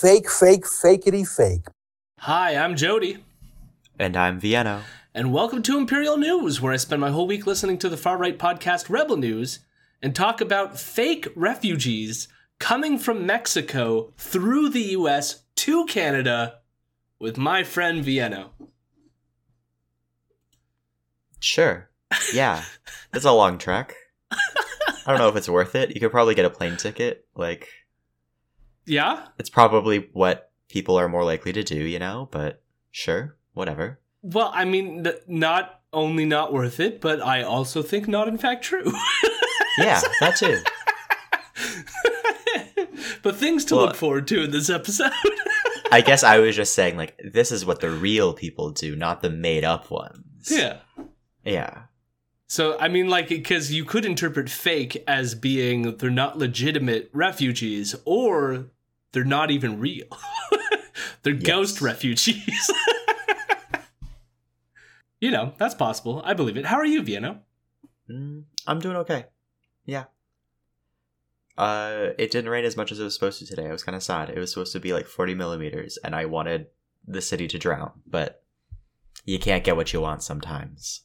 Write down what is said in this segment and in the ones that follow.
Fake, fake, fakeity fake. Hi, I'm Jody. And I'm Vienna. And welcome to Imperial News, where I spend my whole week listening to the far right podcast Rebel News and talk about fake refugees coming from Mexico through the US to Canada with my friend Vienna. Sure. Yeah. it's a long trek. I don't know if it's worth it. You could probably get a plane ticket. Like, Yeah? it's probably what people are more likely to do, you know? But sure, whatever. Well, I mean, th- not only not worth it, but I also think not in fact true. Yeah, that too. but things to Well- look forward to in this episode. I guess I was just saying, like, this is what the real people do, not the made up ones. yeah. Yeah. So, I mean, like, because you could interpret fake as being they're not legitimate refugees or they're not even real. they're Yes. ghost refugees. you know, that's possible. I believe it. How are you, Vienna? Mm, I'm doing okay. Yeah. Uh, it didn't rain as much as it was supposed to today. I was kind of sad. It was supposed to be like 40 millimeters, and I wanted the city to drown, but you can't get what you want sometimes.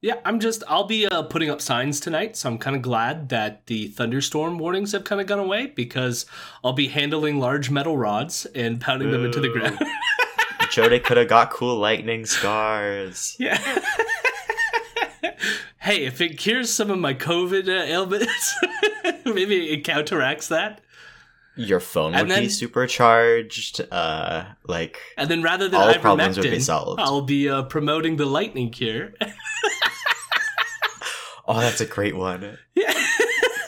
Yeah, I'm just, I'll be uh, putting up signs tonight, so I'm kind of glad that the thunderstorm warnings have kind of gone away because I'll be handling large metal rods and pounding them into the ground. Jody could have got cool lightning scars. Yeah. hey, if it cures some of my COVID uh, ailments, maybe it counteracts that. Your phone And would be supercharged. Uh, like And then rather than All ivermectin, problems would be solved. I'll be uh, promoting the lightning cure. Oh, that's a great one. yeah.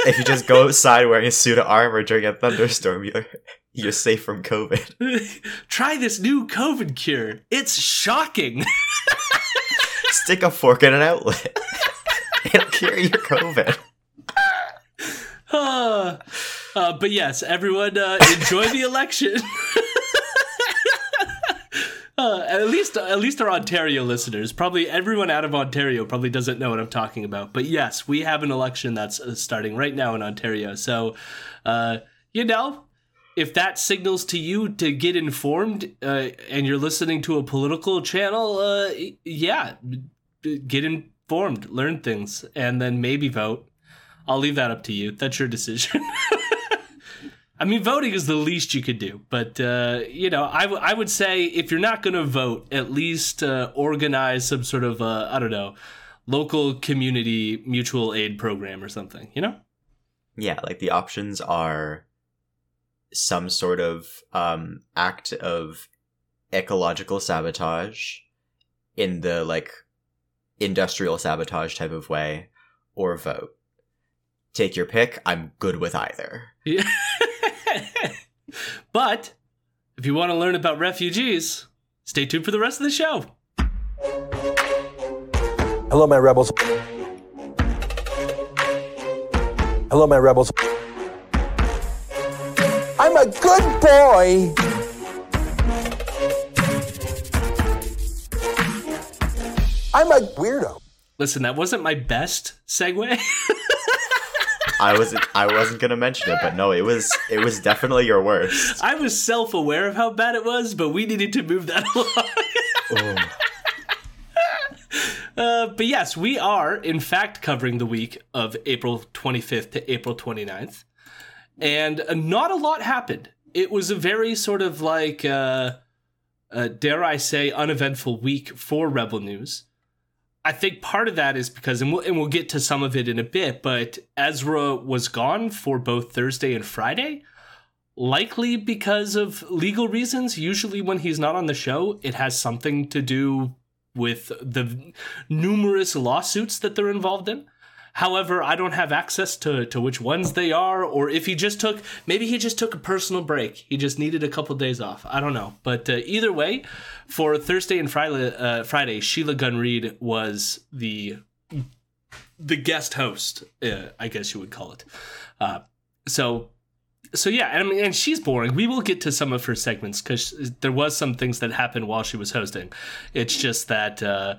If you just go outside wearing a suit of armor during a thunderstorm, you're you're safe from COVID. Try this new COVID cure. It's shocking. Stick a fork in an outlet. It'll cure your COVID. Uh, uh, but yes, everyone uh, enjoy the election. Uh, at least, at least our Ontario listeners, probably everyone out of Ontario, probably doesn't know what I'm talking about. But yes, we have an election that's uh, starting right now in Ontario. So, uh, you know, if that signals to you to get informed, uh, and you're listening to a political channel, uh, yeah, get informed, learn things, and then maybe vote. I'll leave that up to you. That's your decision. I mean, voting is the least you could do, but uh, you know, I, w- I would say if you're not going to vote, at least uh, organize some sort of uh, I don't know, local community mutual aid program or something. You know? Yeah, like the options are some sort of um act of ecological sabotage in the like industrial sabotage type of way or vote. Take your pick. I'm good with either. Yeah. but if you want to learn about refugees, stay tuned for the rest of the show. Hello, my rebels. Hello, my rebels. I'm a good boy. I'm a weirdo. Listen, that wasn't my best segue. I wasn't I wasn't gonna mention it, but no, it was it was definitely your worst. I was self aware of how bad it was, but we needed to move that along. Uh, but yes, we are, in fact, covering the week of April 25th to April 29th. And uh, not a lot happened. It was a very sort of like, uh, uh, dare I say, uneventful week for Rebel News. I think part of that is because, and we'll, and we'll get to some of it in a bit, but Ezra was gone for both Thursday and Friday. Likely because of legal reasons. Usually, when he's not on the show, it has something to do with the numerous lawsuits that they're involved in. However, I don't have access to, to which ones they are, or if he just took, maybe he just took a personal break. He just needed a couple days off. I don't know. But uh, either way, for Thursday and Friday, uh, Friday, Sheila Gunn Reid was the the guest host, uh, I guess you would call it. Uh, so so yeah, and, she's boring. We will get to some of her segments because there was some things that happened while she was hosting. It's just that uh,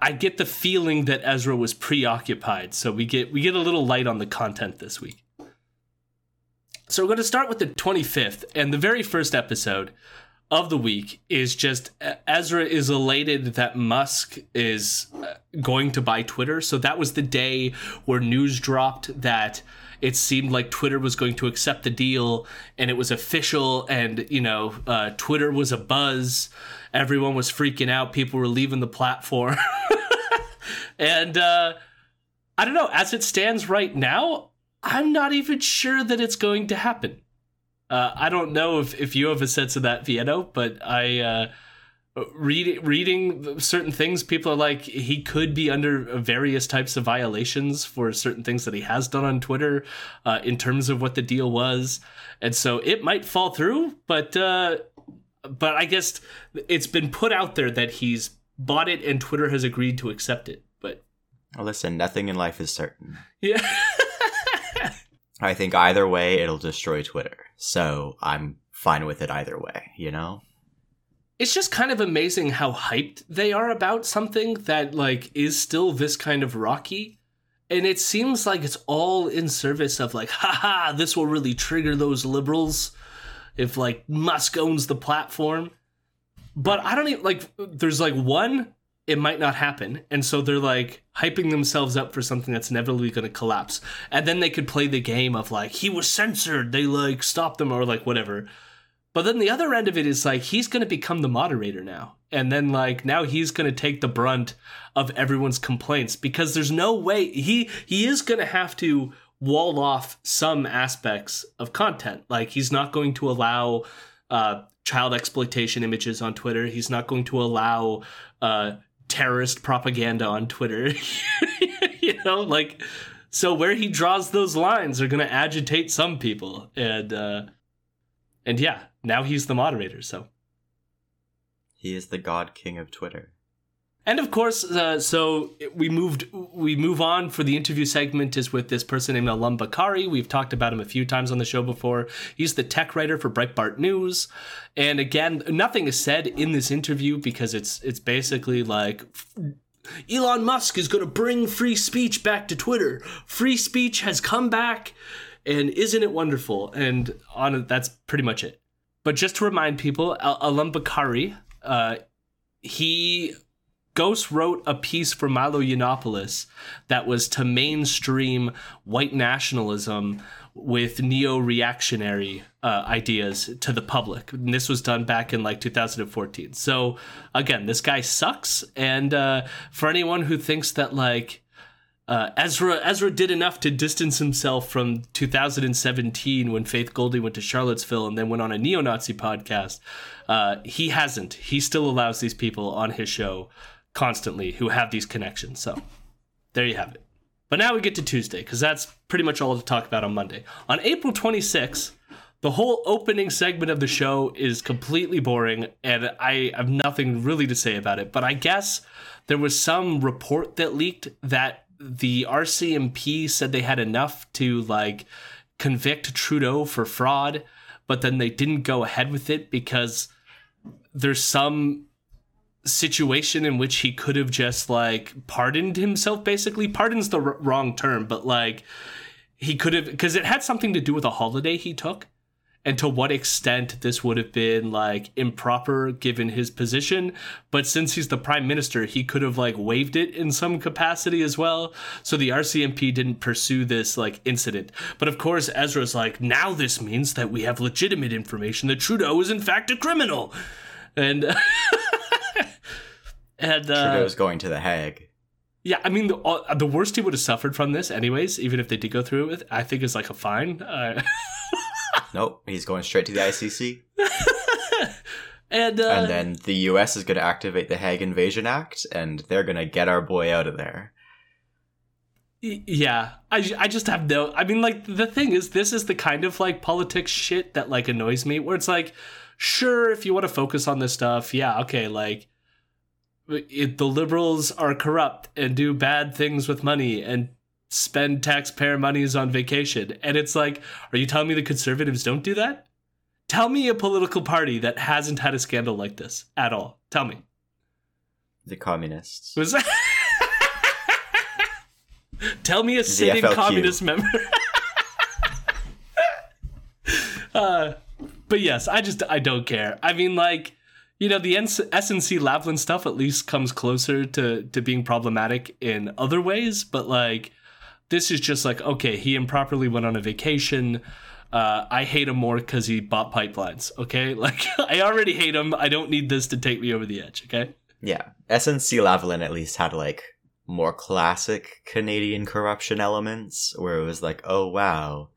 I get the feeling that Ezra was preoccupied, so we get we get a little light on the content this week. So we're going to start with the 25th, and the very first episode of the week is just Ezra is elated that Musk is uh, going to buy Twitter. So that was the day where news dropped that it seemed like Twitter was going to accept the deal and it was official and you know uh, Twitter was a buzz. Everyone was freaking out. People were leaving the platform. and uh, I don't know, as it stands right now, I'm not even sure that it's going to happen. Uh, I don't know if, if you have a sense of that, Vienna, but I uh, read, reading certain things, people are like he could be under various types of violations for certain things that he has done on Twitter uh, in terms of what the deal was, and so it might fall through. But uh, but I guess it's been put out there that he's bought it and Twitter has agreed to accept it. But well, listen, nothing in life is certain. yeah. I think either way it'll destroy Twitter. So I'm fine with it either way, you know? It's just kind of amazing how hyped they are about something that like is still this kind of rocky. And it seems like it's all in service of like, haha, this will really trigger those liberals if like Musk owns the platform. But I don't even like there's like one it might not happen. And so they're like hyping themselves up for something that's inevitably going to collapse. And then they could play the game of like, he was censored. They like stopped them or like whatever. But then the other end of it is like, he's going to become the moderator now. And then like, now he's going to take the brunt of everyone's complaints because there's no way he, he is going to have to wall off some aspects of content. Like he's not going to allow, uh, child exploitation images on Twitter. He's not going to allow uh, terrorist propaganda on Twitter. you know, like so where he draws those lines are going to agitate some people and uh and yeah, now he's the moderator, so he is the god king of Twitter. And of course, uh, so we moved, we move on for the interview segment is with this person named Allum Bokhari. We've talked about him a few times on the show before. He's the tech writer for Breitbart News, and again, nothing is said in this interview because it's it's basically like Elon Musk is going to bring free speech back to Twitter. Free speech has come back, and isn't it wonderful? And on that's pretty much it. But just to remind people, Al- Allum Bokhari, uh, he Ghost wrote a piece for Milo Yiannopoulos that was to mainstream white nationalism with neo-reactionary uh, ideas to the public. And this was done back in like 2014. So again, this guy sucks. And uh, for anyone who thinks that like uh, Ezra Ezra did enough to distance himself from 2017 when Faith Goldy went to Charlottesville and then went on a neo-Nazi podcast. Uh, he hasn't. He still allows these people on his show constantly who have these connections. So there you have it. But now we get to Tuesday because that's pretty much all to talk about on Monday. On April 26th, the whole opening segment of the show is completely boring and I have nothing really to say about it. But I guess there was some report that leaked that the RCMP said they had enough to like convict Trudeau for fraud, but then they didn't go ahead with it because there's some situation in which he could have just like pardoned himself basically. Pardons the r- wrong term but like he could have because it had something to do with a holiday he took and to what extent this would have been like improper given his position. But since he's the prime minister he could have like waived it in some capacity as well. So the RCMP didn't pursue this like incident. But of course Ezra's like now this means that we have legitimate information that Trudeau is in fact a criminal. And and uh, Trudeau's going to the Hague. Yeah, I mean the uh, the worst he would have suffered from this, anyways. Even if they did go through it with, I think is like a fine. Uh, nope, he's going straight to the ICC. and uh, and then the U.S. is going to activate the Hague Invasion Act, and they're going to get our boy out of there. Yeah, I, I just have no. I mean, like the thing is, this is the kind of like politics shit that like annoys me. Where it's like, sure, if you want to focus on this stuff, yeah, okay, like it, the liberals are corrupt and do bad things with money and spend taxpayer monies on vacation. And it's like, are you telling me the conservatives don't do that? Tell me a political party that hasn't had a scandal like this at all. Tell me. The communists. Was that? Tell me a sitting communist member. Uh, but yes, I just I don't care. I mean, like you know, the SNC Lavalin stuff at least comes closer to to being problematic in other ways, but like this is just like okay, he improperly went on a vacation. Uh, I hate him more because he bought pipelines. Okay, like I already hate him. I don't need this to take me over the edge. Okay. Yeah, SNC Lavalin at least had like more classic Canadian corruption elements, where it was like, oh wow,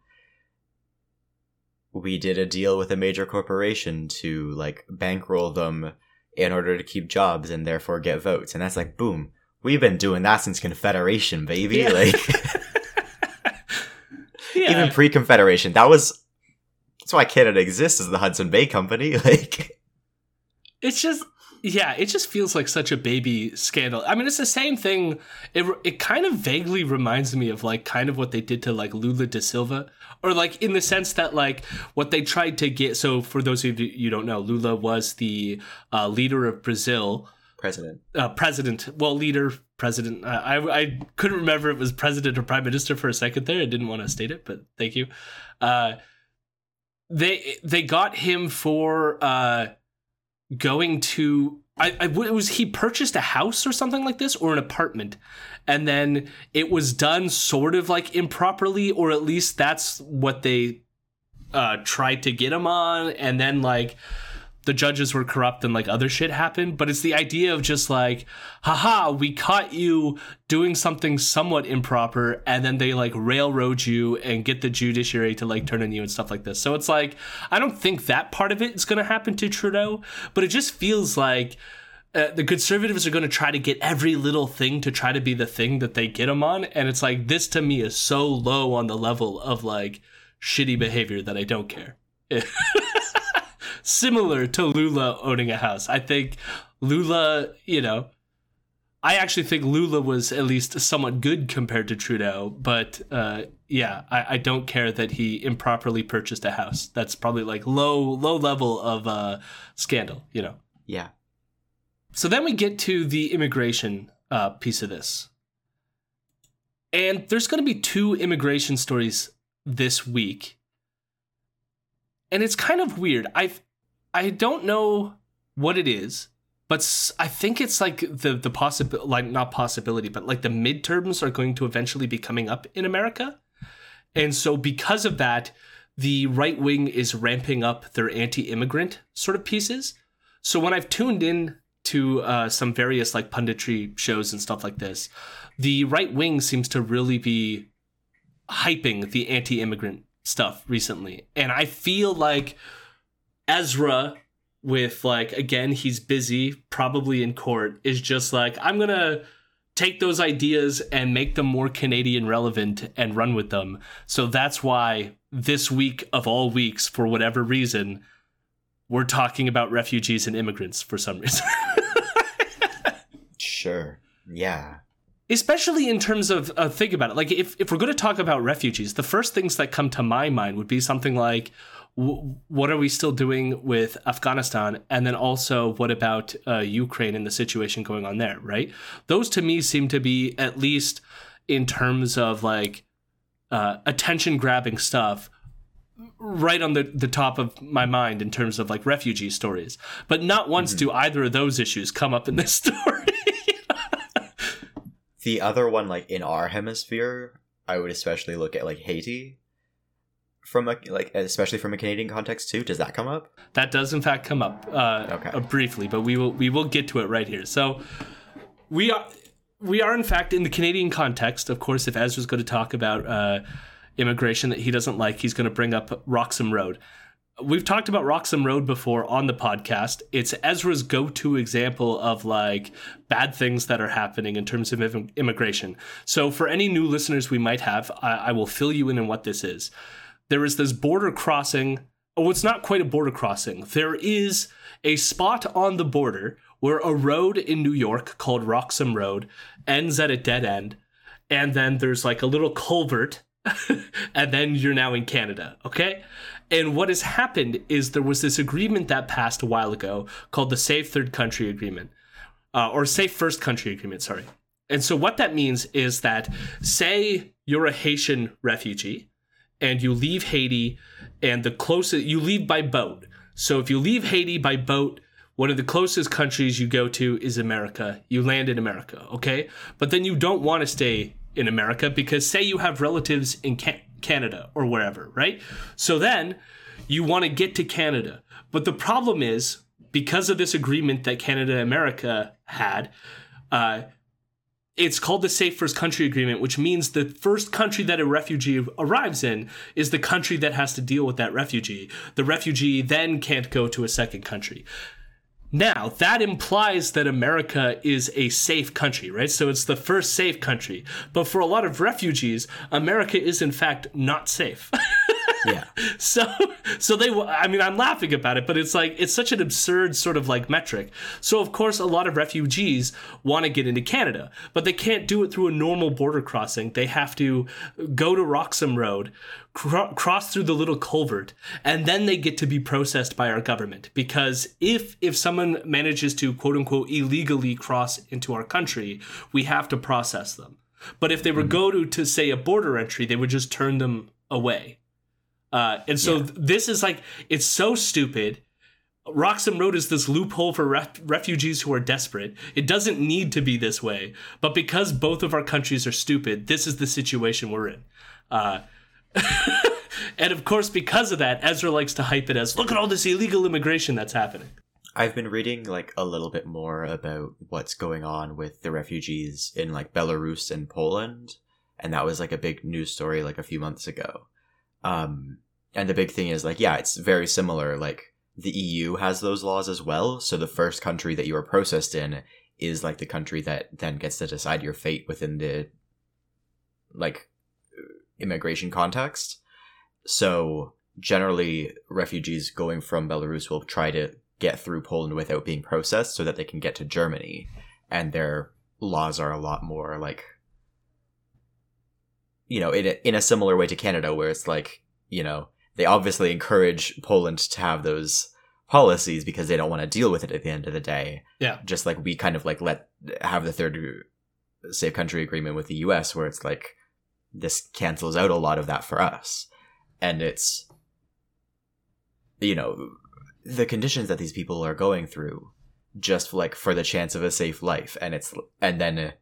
we did a deal with a major corporation to like bankroll them in order to keep jobs and therefore get votes, and that's like, boom, we've been doing that since Confederation, baby. Yeah. Like Yeah. even pre-Confederation, that was that's why Canada exists as the Hudson Bay Company. Like, it's just yeah it just feels like such a baby scandal. I mean it's the same thing. It, it kind of vaguely reminds me of like kind of what they did to like lula da silva. Or like in the sense that like what they tried to get so for those of you you don't know lula was the uh, leader of brazil. President. uh, president. Well leader president. Uh, I, I couldn't remember if it was president or prime minister for a second there. I didn't want to state it but thank you. Uh, they they got him for uh, going to I, I was he purchased a house or something like this or an apartment. And then it was done sort of like improperly or at least that's what they uh tried to get him on. And then like the judges were corrupt and like other shit happened but it's the idea of just like haha we caught you doing something somewhat improper and then they like railroad you and get the judiciary to like turn on you and stuff like this. So it's like i don't think that part of it is going to happen to trudeau but it just feels like uh, the conservatives are going to try to get every little thing to try to be the thing that they get them on and it's like this to me is so low on the level of like shitty behavior that i don't care similar to Lula owning a house. I think Lula, you know, I actually think Lula was at least somewhat good compared to Trudeau, but uh, yeah, I, I, don't care that he improperly purchased a house. That's probably like low low level of uh, scandal, you know. Yeah. So then we get to the immigration uh, piece of this, and there's going to be two immigration stories this week, and it's kind of weird. I've I don't know what it is, but I think it's like the the possibility, like not possibility, but like the midterms are going to eventually be coming up in America, and so because of that, the right wing is ramping up their anti-immigrant sort of pieces. So when I've tuned in to uh, some various like punditry shows and stuff like this, the right wing seems to really be hyping the anti-immigrant stuff recently, and I feel like Ezra with like again he's busy probably in court is just like I'm going to take those ideas and make them more Canadian relevant and run with them. So that's why this week of all weeks for whatever reason we're talking about refugees and immigrants for some reason. sure. Yeah. Especially in terms of uh, think about it. Like if if we're going to talk about refugees, the first things that come to my mind would be something like what are we still doing with Afghanistan? And then also, what about uh, Ukraine and the situation going on there, right? Those to me seem to be, at least in terms of like uh, attention grabbing stuff, right on the, the top of my mind in terms of like refugee stories. But not once mm-hmm. do either of those issues come up in this story. the other one, like in our hemisphere, I would especially look at like Haiti from a like especially from a Canadian context too? Does that come up? That does in fact come up uh, okay. Uh, briefly, but we will we will get to it right here. So we are we are in fact in the Canadian context. Of course, if Ezra's going to talk about uh, immigration that he doesn't like, he's going to bring up Roxham Road. We've talked about Roxham Road before on the podcast. It's Ezra's go-to example of like bad things that are happening in terms of immigration. So, for any new listeners we might have, I, I will fill you in on what this is there is this border crossing. Oh, it's not quite a border crossing. There is a spot on the border where a road in New York called Roxham Road ends at a dead end. And then there's like a little culvert. and then you're now in Canada. Okay. And what has happened is there was this agreement that passed a while ago called the Safe Third Country Agreement, uh, or Safe First Country Agreement, sorry. And so what that means is that, say you're a Haitian refugee and you leave Haiti, and the closest you leave by boat. So if you leave Haiti by boat, one of the closest countries you go to is America. You land in America, okay? But then you don't want to stay in America because say you have relatives in Ca- Canada or wherever, right? So then you want to get to Canada. But the problem is because of this agreement that Canada and America had, uh, it's called the Safe First Country Agreement, which means the first country that a refugee arrives in is the country that has to deal with that refugee. The refugee then can't go to a second country. Now, that implies that America is a safe country, right? So it's the first safe country. But for a lot of refugees, America is in fact not safe. Yeah. so so they i mean i'm laughing about it but it's like it's such an absurd sort of like metric. So of course a lot of refugees want to get into canada but they can't do it through a normal border crossing. They have to go to roxham road cro- cross through the little culvert and then they get to be processed by our government. Because if if someone manages to quote unquote illegally cross into our country we have to process them. But if they were mm-hmm. go to to say a border entry they would just turn them away uh, and so Yeah. th- this is like it's so stupid. Roxham Road is this loophole for ref- refugees who are desperate. It doesn't need to be this way, but because both of our countries are stupid, this is the situation we're in. Uh, and of course, because of that, Ezra likes to hype it as look at all this illegal immigration that's happening. I've been reading like a little bit more about what's going on with the refugees in like Belarus and Poland, and that was like a big news story like a few months ago. Um, and the big thing is like, yeah, it's very similar. Like the EU has those laws as well, so the first country that you are processed in is like the country that then gets to decide your fate within the like immigration context. So generally, refugees going from Belarus will try to get through Poland without being processed so that they can get to Germany. And their laws are a lot more like, you know, in a, in a similar way to Canada, where it's like, you know, they obviously encourage Poland to have those policies because they don't want to deal with it at the end of the day. Yeah. Just like we kind of like let have the third safe country agreement with the US where it's like this cancels out a lot of that for us. And it's you know, the conditions that these people are going through just like for the chance of a safe life and it's and then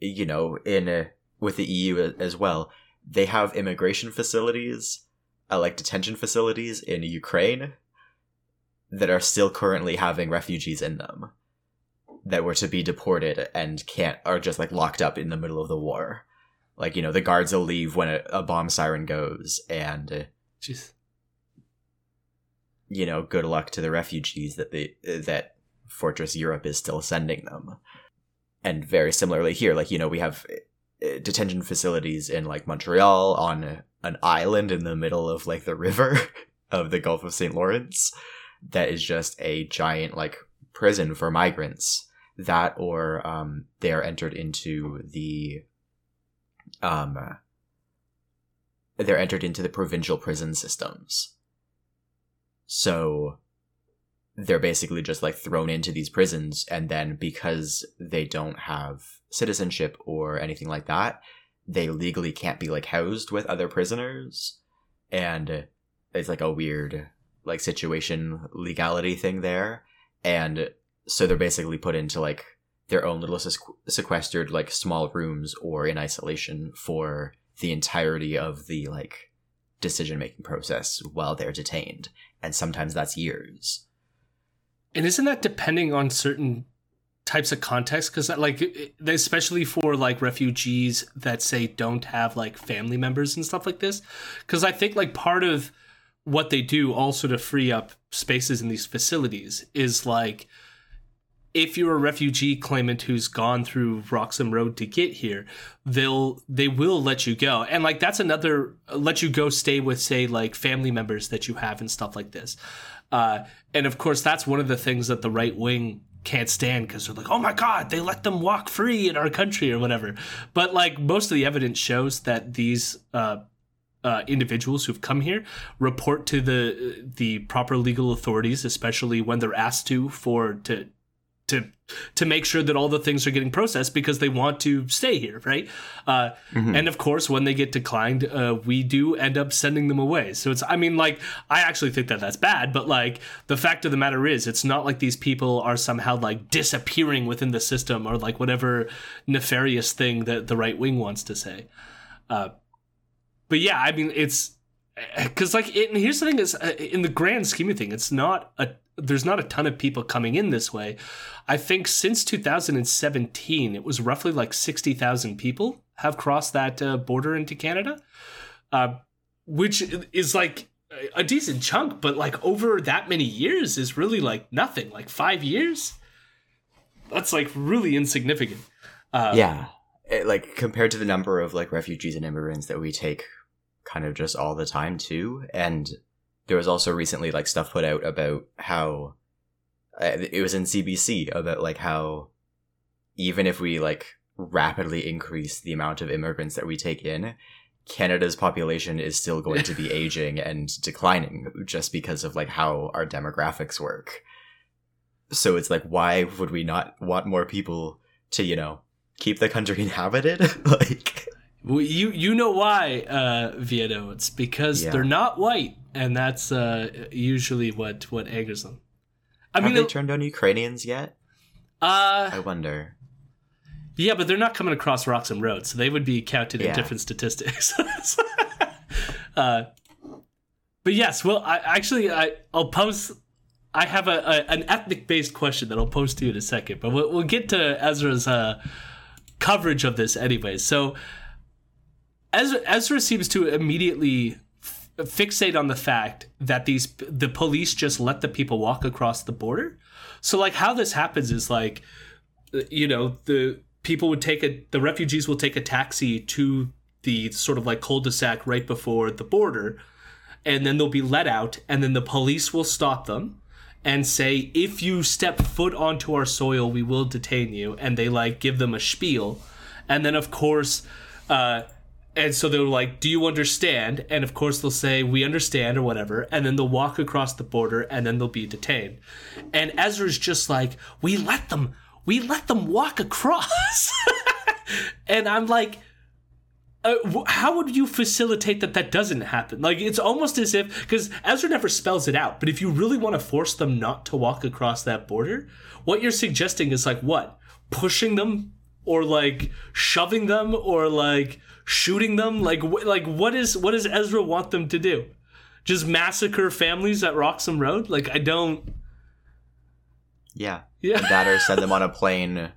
you know in with the EU as well they have immigration facilities uh, like detention facilities in Ukraine that are still currently having refugees in them that were to be deported and can't are just like locked up in the middle of the war like you know the guards will leave when a, a bomb siren goes and Jeez. you know, good luck to the refugees that the that Fortress Europe is still sending them. And very similarly here, like you know, we have detention facilities in like Montreal on an island in the middle of like the river of the Gulf of St. Lawrence that is just a giant like prison for migrants that or um they are entered into the um they're entered into the provincial prison systems so they're basically just like thrown into these prisons and then because they don't have citizenship or anything like that they legally can't be like housed with other prisoners. And it's like a weird like situation legality thing there. And so they're basically put into like their own little sequ- sequestered like small rooms or in isolation for the entirety of the like decision making process while they're detained. And sometimes that's years. And isn't that depending on certain types of context? Because like, especially for like refugees that say don't have like family members and stuff like this. Because I think like part of what they do also to free up spaces in these facilities is like if you're a refugee claimant who's gone through Roxham Road to get here, they'll they will let you go. And like that's another let you go stay with say like family members that you have and stuff like this. Uh, and of course that's one of the things that the right wing can't stand because they're like, oh my god, they let them walk free in our country or whatever. But like most of the evidence shows that these uh, uh, individuals who've come here report to the the proper legal authorities, especially when they're asked to for to to to make sure that all the things are getting processed because they want to stay here, right? Uh, And of course, when they get declined, uh, we do end up sending them away. So it's, I mean, like, I actually think that that's bad, but like, the fact of the matter is, it's not like these people are somehow like disappearing within the system or like whatever nefarious thing that the right wing wants to say. Uh, but yeah, I mean, it's because like, it, and here's the thing: is uh, in the grand scheme of thing, it's not a there's not a ton of people coming in this way. I think since 2017, it was roughly like 60,000 people have crossed that uh, border into Canada, uh, which is like a decent chunk, but like over that many years is really like nothing. Like five years, that's like really insignificant. Uh, yeah, it, like compared to the number of like refugees and immigrants that we take, kind of just all the time too, and there was also recently like stuff put out about how uh, it was in CBC about like how even if we like rapidly increase the amount of immigrants that we take in, Canada's population is still going to be aging and declining just because of like how our demographics work. So it's like why would we not want more people to, you know, keep the country inhabited? like well, you you know why, uh, Vieto? It's because Yeah. they're not white, and that's uh, usually what what angers them. I have mean, they it- turned on Ukrainians yet? uh, I wonder. Yeah, but they're not coming across Roxham Road, so they would be counted in different statistics. uh, but yes, well, I actually I I'll post. I have a, a an ethnic based question that I'll post to you in a second, but we'll, we'll get to Ezra's uh, coverage of this anyway. So Ezra, Ezra seems to immediately f- fixate on the fact that these the police just let the people walk across the border. So like how this happens is like you know the people would take a the refugees will take a taxi to the sort of like cul-de-sac right before the border and then they'll be let out and then the police will stop them and say if you step foot onto our soil we will detain you and they like give them a spiel and then of course uh and so they're like, Do you understand? And of course, they'll say, We understand, or whatever. And then they'll walk across the border and then they'll be detained. And Ezra's just like, We let them, we let them walk across. and I'm like, uh, how would you facilitate that that doesn't happen? Like, it's almost as if, because Ezra never spells it out, but if you really want to force them not to walk across that border, what you're suggesting is like, what? Pushing them or like shoving them or like shooting them like wh- like what is what does Ezra want them to do just massacre families at Roxham Road like I don't Yeah. yeah That or send them on a plane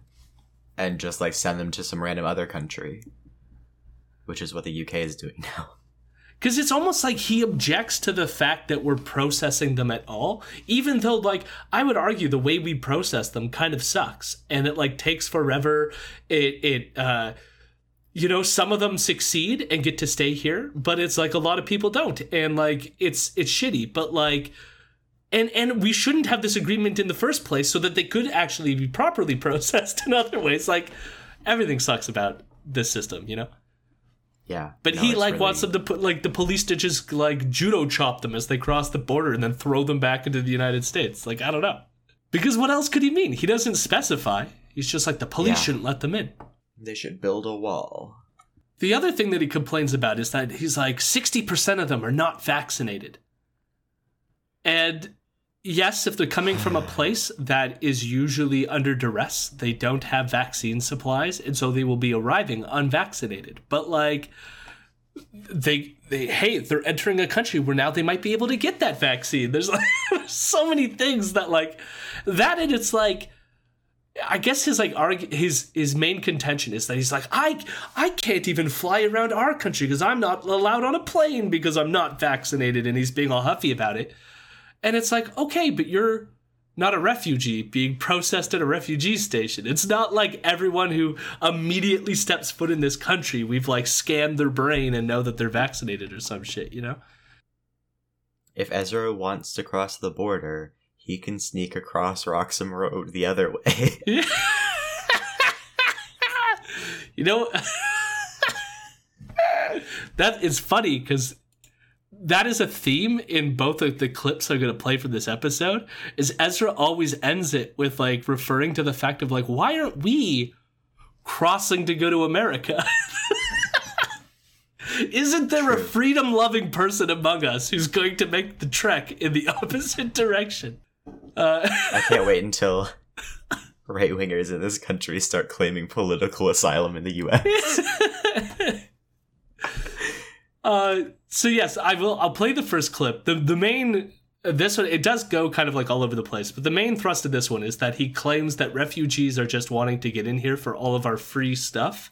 and just like send them to some random other country. Which is what the UK is doing now. Because it's almost like he objects to the fact that we're processing them at all, even though, like, I would argue the way we process them kind of sucks, and it like takes forever. It it uh, you know, some of them succeed and get to stay here, but it's like a lot of people don't, and like it's it's shitty. But like, and and we shouldn't have this agreement in the first place, so that they could actually be properly processed in other ways. Like, everything sucks about this system, you know. Yeah. But No, he like really- wants them to put like the police to just like judo chop them as they cross the border and then throw them back into the United States. Like I don't know, because what else could he mean? He doesn't specify. He's just like the police Yeah. shouldn't let them in. They should build a wall. The other thing that he complains about is that he's like sixty percent of them are not vaccinated, and yes, if they're coming from a place that is usually under duress, they don't have vaccine supplies, and so they will be arriving unvaccinated. But like they they hey, they're entering a country where now they might be able to get that vaccine. There's like so many things that like that and it's like I guess his like arg- his his main contention is that he's like I I can't even fly around our country because I'm not allowed on a plane because I'm not vaccinated and he's being all huffy about it. And it's like, okay, but you're not a refugee being processed at a refugee station. It's not like everyone who immediately steps foot in this country, we've like scanned their brain and know that they're vaccinated or some shit, you know? If Ezra wants to cross the border, he can sneak across Roxham Road the other way. you know, that is funny because that is a theme in both of the clips I'm going to play for this episode. Is Ezra always ends it with like referring to the fact of like, why aren't we crossing to go to America? Isn't there a freedom loving person among us who's going to make the trek in the opposite direction? Uh, I can't wait until right wingers in this country start claiming political asylum in the U.S. uh, so yes, I will. I'll play the first clip. the The main this one it does go kind of like all over the place, but the main thrust of this one is that he claims that refugees are just wanting to get in here for all of our free stuff.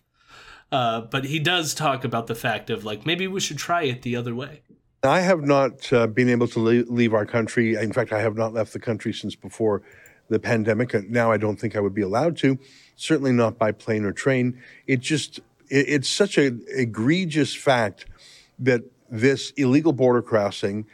Uh, but he does talk about the fact of like maybe we should try it the other way. I have not uh, been able to leave our country. In fact, I have not left the country since before the pandemic. And Now I don't think I would be allowed to. Certainly not by plane or train. It just it, it's such an egregious fact that this illegal border crossing,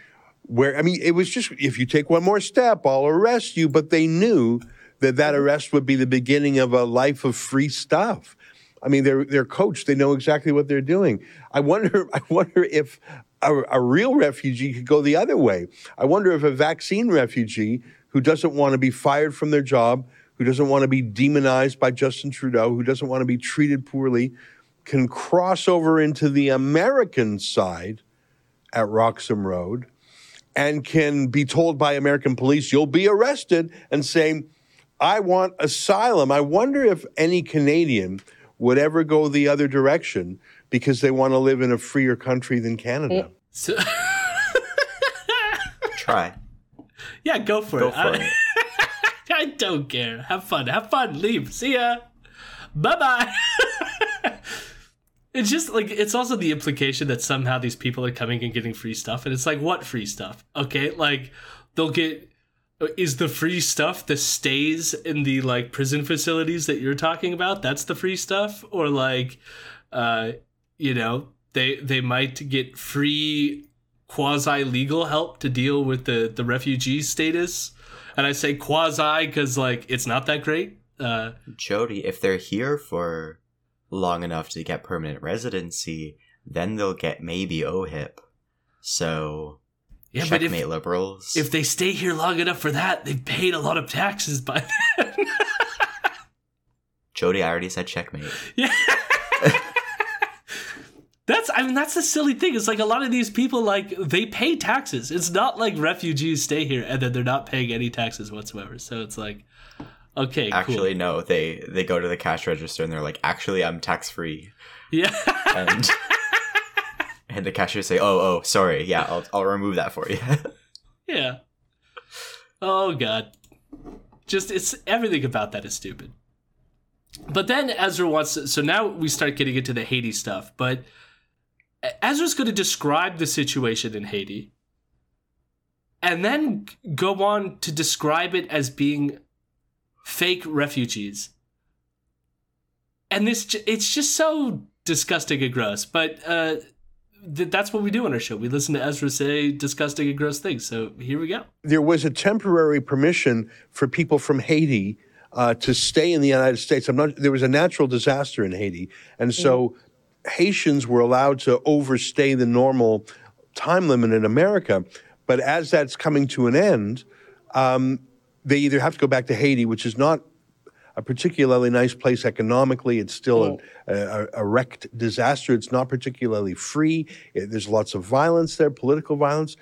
where I mean, it was just if you take one more step, I'll arrest you. But they knew that that arrest would be the beginning of a life of free stuff. I mean, they're they're coached. They know exactly what they're doing. I wonder. I wonder if a, a real refugee could go the other way. I wonder if a vaccine refugee who doesn't want to be fired from their job, who doesn't want to be demonized by Justin Trudeau, who doesn't want to be treated poorly, can cross over into the American side at Roxham Road and can be told by American police, you'll be arrested, and saying, I want asylum. I wonder if any Canadian would ever go the other direction because they want to live in a freer country than Canada. So Try. yeah, go for Go it. for I, it. I don't care. Have fun. Have fun. Leave. See ya. Bye bye. it's just like it's also the implication that somehow these people are coming and getting free stuff, and it's like what free stuff? Okay, like they'll get. Is the free stuff the stays in the like prison facilities that you're talking about? That's the free stuff, or like, uh, you know, they they might get free quasi legal help to deal with the the refugee status and i say quasi because like it's not that great uh Jody, if they're here for long enough to get permanent residency, then they'll get maybe OHIP. So, yeah but if, liberals. if they stay here long enough for that they've paid a lot of taxes by then Jody, I already said checkmate. yeah that's i mean that's the silly thing it's like a lot of these people like they pay taxes it's not like refugees stay here and then they're not paying any taxes whatsoever so it's like okay Actually, cool. no. They they go to the cash register and they're like, "Actually, I'm tax free," yeah and and the cashier say, "Oh, oh, sorry. Yeah, I'll I'll remove that for you." Yeah. Oh god. Just it's everything about that is stupid. But then Ezra wants to, so now we start getting into the Haiti stuff, but Ezra's going to describe the situation in Haiti and then go on to describe it as being fake refugees. And this it's just so disgusting and gross, but uh th- that's what we do on our show. We listen to Ezra say disgusting and gross things. So here we go. There was a temporary permission for people from Haiti uh, to stay in the United States. I'm not. There was a natural disaster in Haiti, and so Haitians were allowed to overstay the normal time limit in America. But as that's coming to an end, um, they either have to go back to Haiti, which is not a particularly nice place economically. It's still a, a, a wrecked disaster. It's not particularly free. It- there's lots of violence there, political violence.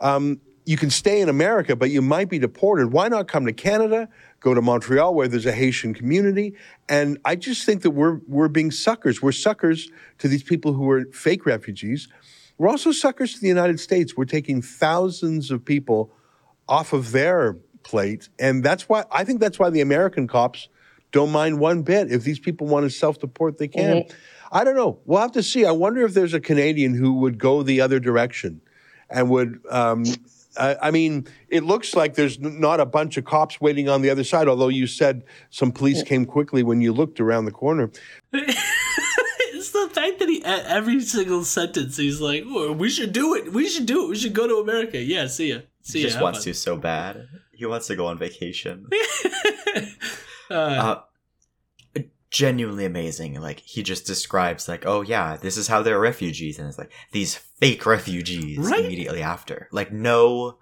Um, you can stay in America, but you might be deported. Why not come to Canada? Go to Montreal, where there's a Haitian community. And I just think that we're we're being suckers. We're suckers to these people who are fake refugees. We're also suckers to the United States. We're taking thousands of people off of their plate. And that's why I think that's why the American cops don't mind one bit. If these people want to self deport, they can. I don't know. We'll have to see. I wonder if there's a Canadian who would go the other direction and would. Um, I, I mean, it looks like there's not a bunch of cops waiting on the other side, although you said some police came quickly when you looked around the corner. it's the fact that he every single sentence he's like, "Oh, "We should do it. We should do it. We should go to America." Yeah, see ya. See ya. he ya. just have wants fun. to so bad. He wants to go on vacation. uh, Uh, genuinely amazing. Like he just describes like, oh yeah, this is how they're refugees, and it's like these fake refugees Right? immediately after. Like no,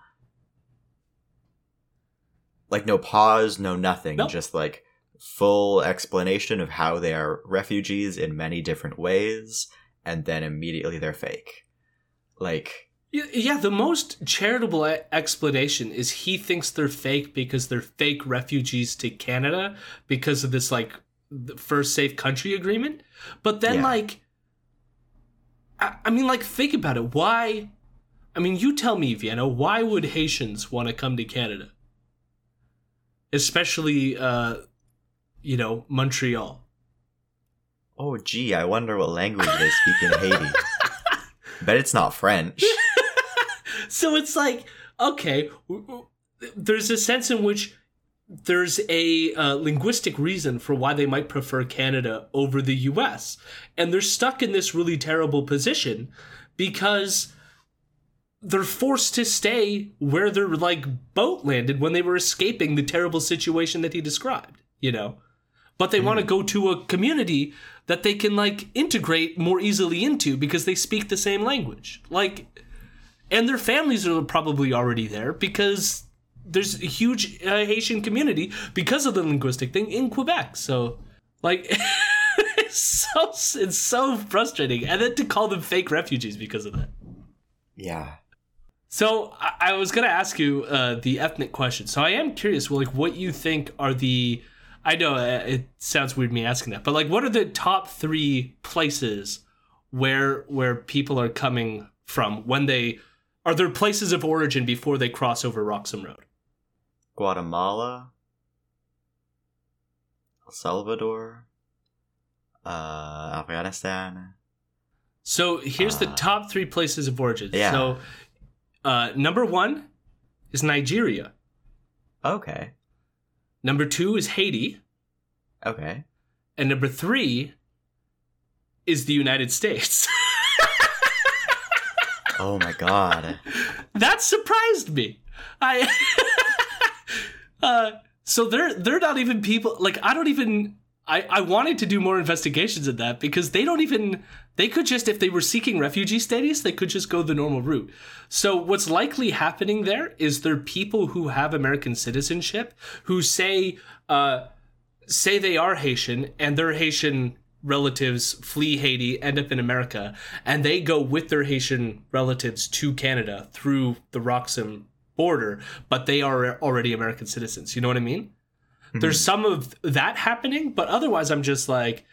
like no pause, no nothing, Nope. just like full explanation of how they are refugees in many different ways, and then immediately they're fake. Like Yeah, the most charitable explanation is he thinks they're fake because they're fake refugees to Canada because of this like the first safe country agreement. But then Yeah. like I, I mean like think about it. Why I mean you tell me, Vienna, why would Haitians want to come to Canada? Especially uh you know, Montreal. Oh, gee, I wonder what language they speak in Haiti. Bet it's not French. so it's like okay there's a sense in which there's a uh, linguistic reason for why they might prefer canada over the us and they're stuck in this really terrible position because they're forced to stay where their like boat landed when they were escaping the terrible situation that he described you know? But they want to go to a community that they can like integrate more easily into because they speak the same language. Like and their families are probably already there because there's a huge uh, Haitian community because of the linguistic thing in Quebec. So, like, it's so it's so frustrating, and then to call them fake refugees because of that. Yeah. So I, I was gonna ask you uh, the ethnic question. So I am curious, well, like, what you think are the I know uh, it sounds weird me asking that, but like, what are the top three places where where people are coming from when they are there places of origin before they cross over Roxham Road? Guatemala, El Salvador, uh, Afghanistan. So here's the Uh, top three places of origin. yeah. So uh, number one is Nigeria. Okay. Number two is Haiti, Okay. and number three is the United States. Oh my god. that surprised me. I uh so they're they're not even people like I don't even I, I wanted to do more investigations of that because they don't even they could just if they were seeking refugee status they could just go the normal route. So what's likely happening there is there are people who have american citizenship who say uh say they are haitian and their haitian relatives flee haiti end up in america and they go with their haitian relatives to canada through the roxham border but they are already american citizens you know what i mean there's some of that happening, but otherwise, I'm just like,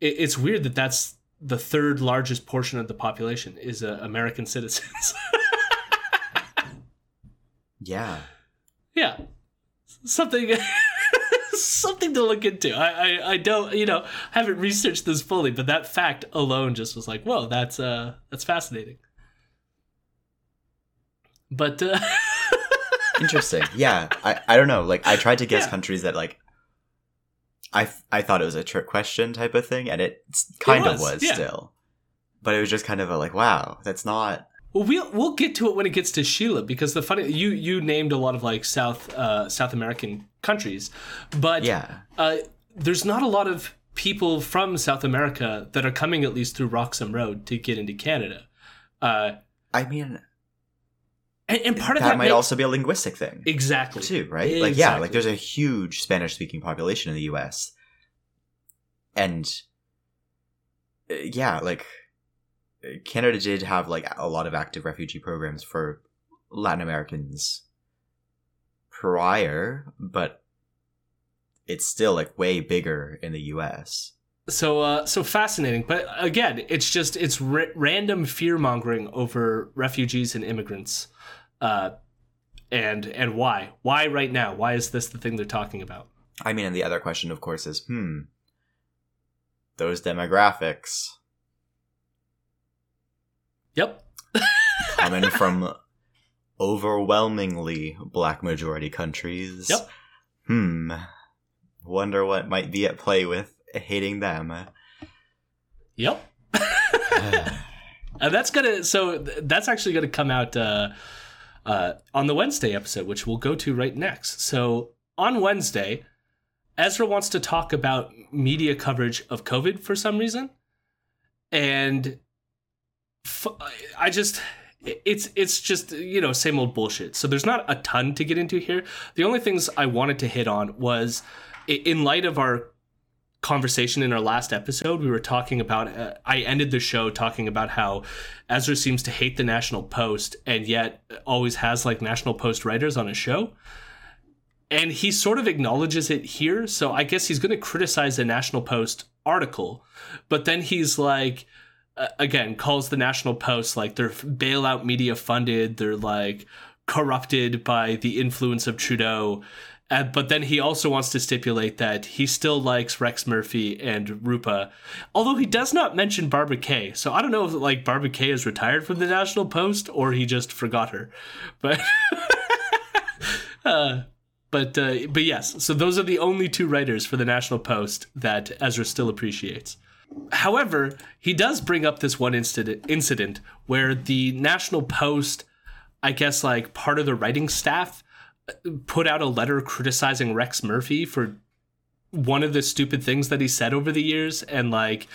it, it's weird that that's the third largest portion of the population is uh, American citizens. Yeah. yeah, something, something to look into. I, I, I don't, you know, I haven't researched this fully, but that fact alone just was like, whoa, that's uh, that's fascinating. But uh, Interesting. Yeah. I, I don't know. Like I tried to guess Yeah. countries that like I I thought it was a trick question type of thing and it kind of was, was yeah. still. But it was just kind of a like wow, that's not Well, we'll we'll get to it when it gets to Sheila because the funny you you named a lot of like South uh, South American countries, but yeah. uh, there's not a lot of people from South America that are coming at least through Roxham Road to get into Canada, uh, I mean and, and part of that, that, might also be a linguistic thing. exactly too, right? Like, yeah, like there's a huge Spanish speaking population in the US. And uh, yeah, like uh, Canada did have like a lot of active refugee programs for Latin Americans prior, but it's still like way bigger in the US. so uh, so fascinating. But again, it's just it's ra- random fear mongering over refugees and immigrants, uh, and and why why right now why is this the thing they're talking about? I mean, and the other question, of course, is hmm, those demographics Yep. coming from overwhelmingly black majority countries. Yep. Hmm. Wonder what might be at play with hating them. Yep. And that's gonna so that's actually gonna come out uh, uh, on the Wednesday episode, which we'll go to right next. So on Wednesday, Ezra wants to talk about media coverage of COVID for some reason, and f- I just it's it's just you know same old bullshit. So there's not a ton to get into here. The only things I wanted to hit on was in light of our conversation in our last episode, we were talking about. Uh, I ended the show talking about how Ezra seems to hate the National Post and yet always has like National Post writers on his show. And he sort of acknowledges it here. So I guess he's going to criticize the National Post article. But then he's like, uh, again, calls the National Post like they're bailout media funded. They're like corrupted by the influence of Trudeau uh, but then he also wants to stipulate that he still likes Rex Murphy and Rupa, although he does not mention Barbara Kay. So I don't know if like Barbara Kay is retired from the National Post or he just forgot her. But uh, but uh, but yes, so those are the only two writers for the National Post that Ezra still appreciates. However, he does bring up this one incident incident where the National Post, I guess like part of the writing staff put out a letter criticizing Rex Murphy for one of the stupid things that he said over the years and like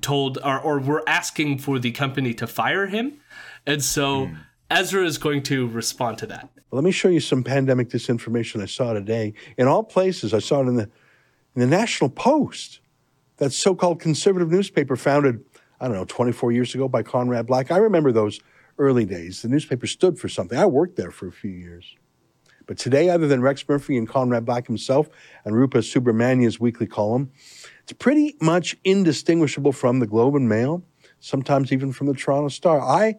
told or, or were asking for the company to fire him. And so mm. Ezra is going to respond to that. Let me show you some pandemic disinformation I saw today. In all places, I saw it in the in the National Post, that so-called conservative newspaper founded, I don't know, 24 years ago by Conrad Black. I remember those early days. The newspaper stood for something. I worked there for a few years. But today, other than Rex Murphy and Conrad Black himself and Rupa Subramanya's weekly column, it's pretty much indistinguishable from the Globe and Mail, sometimes even from the Toronto Star. I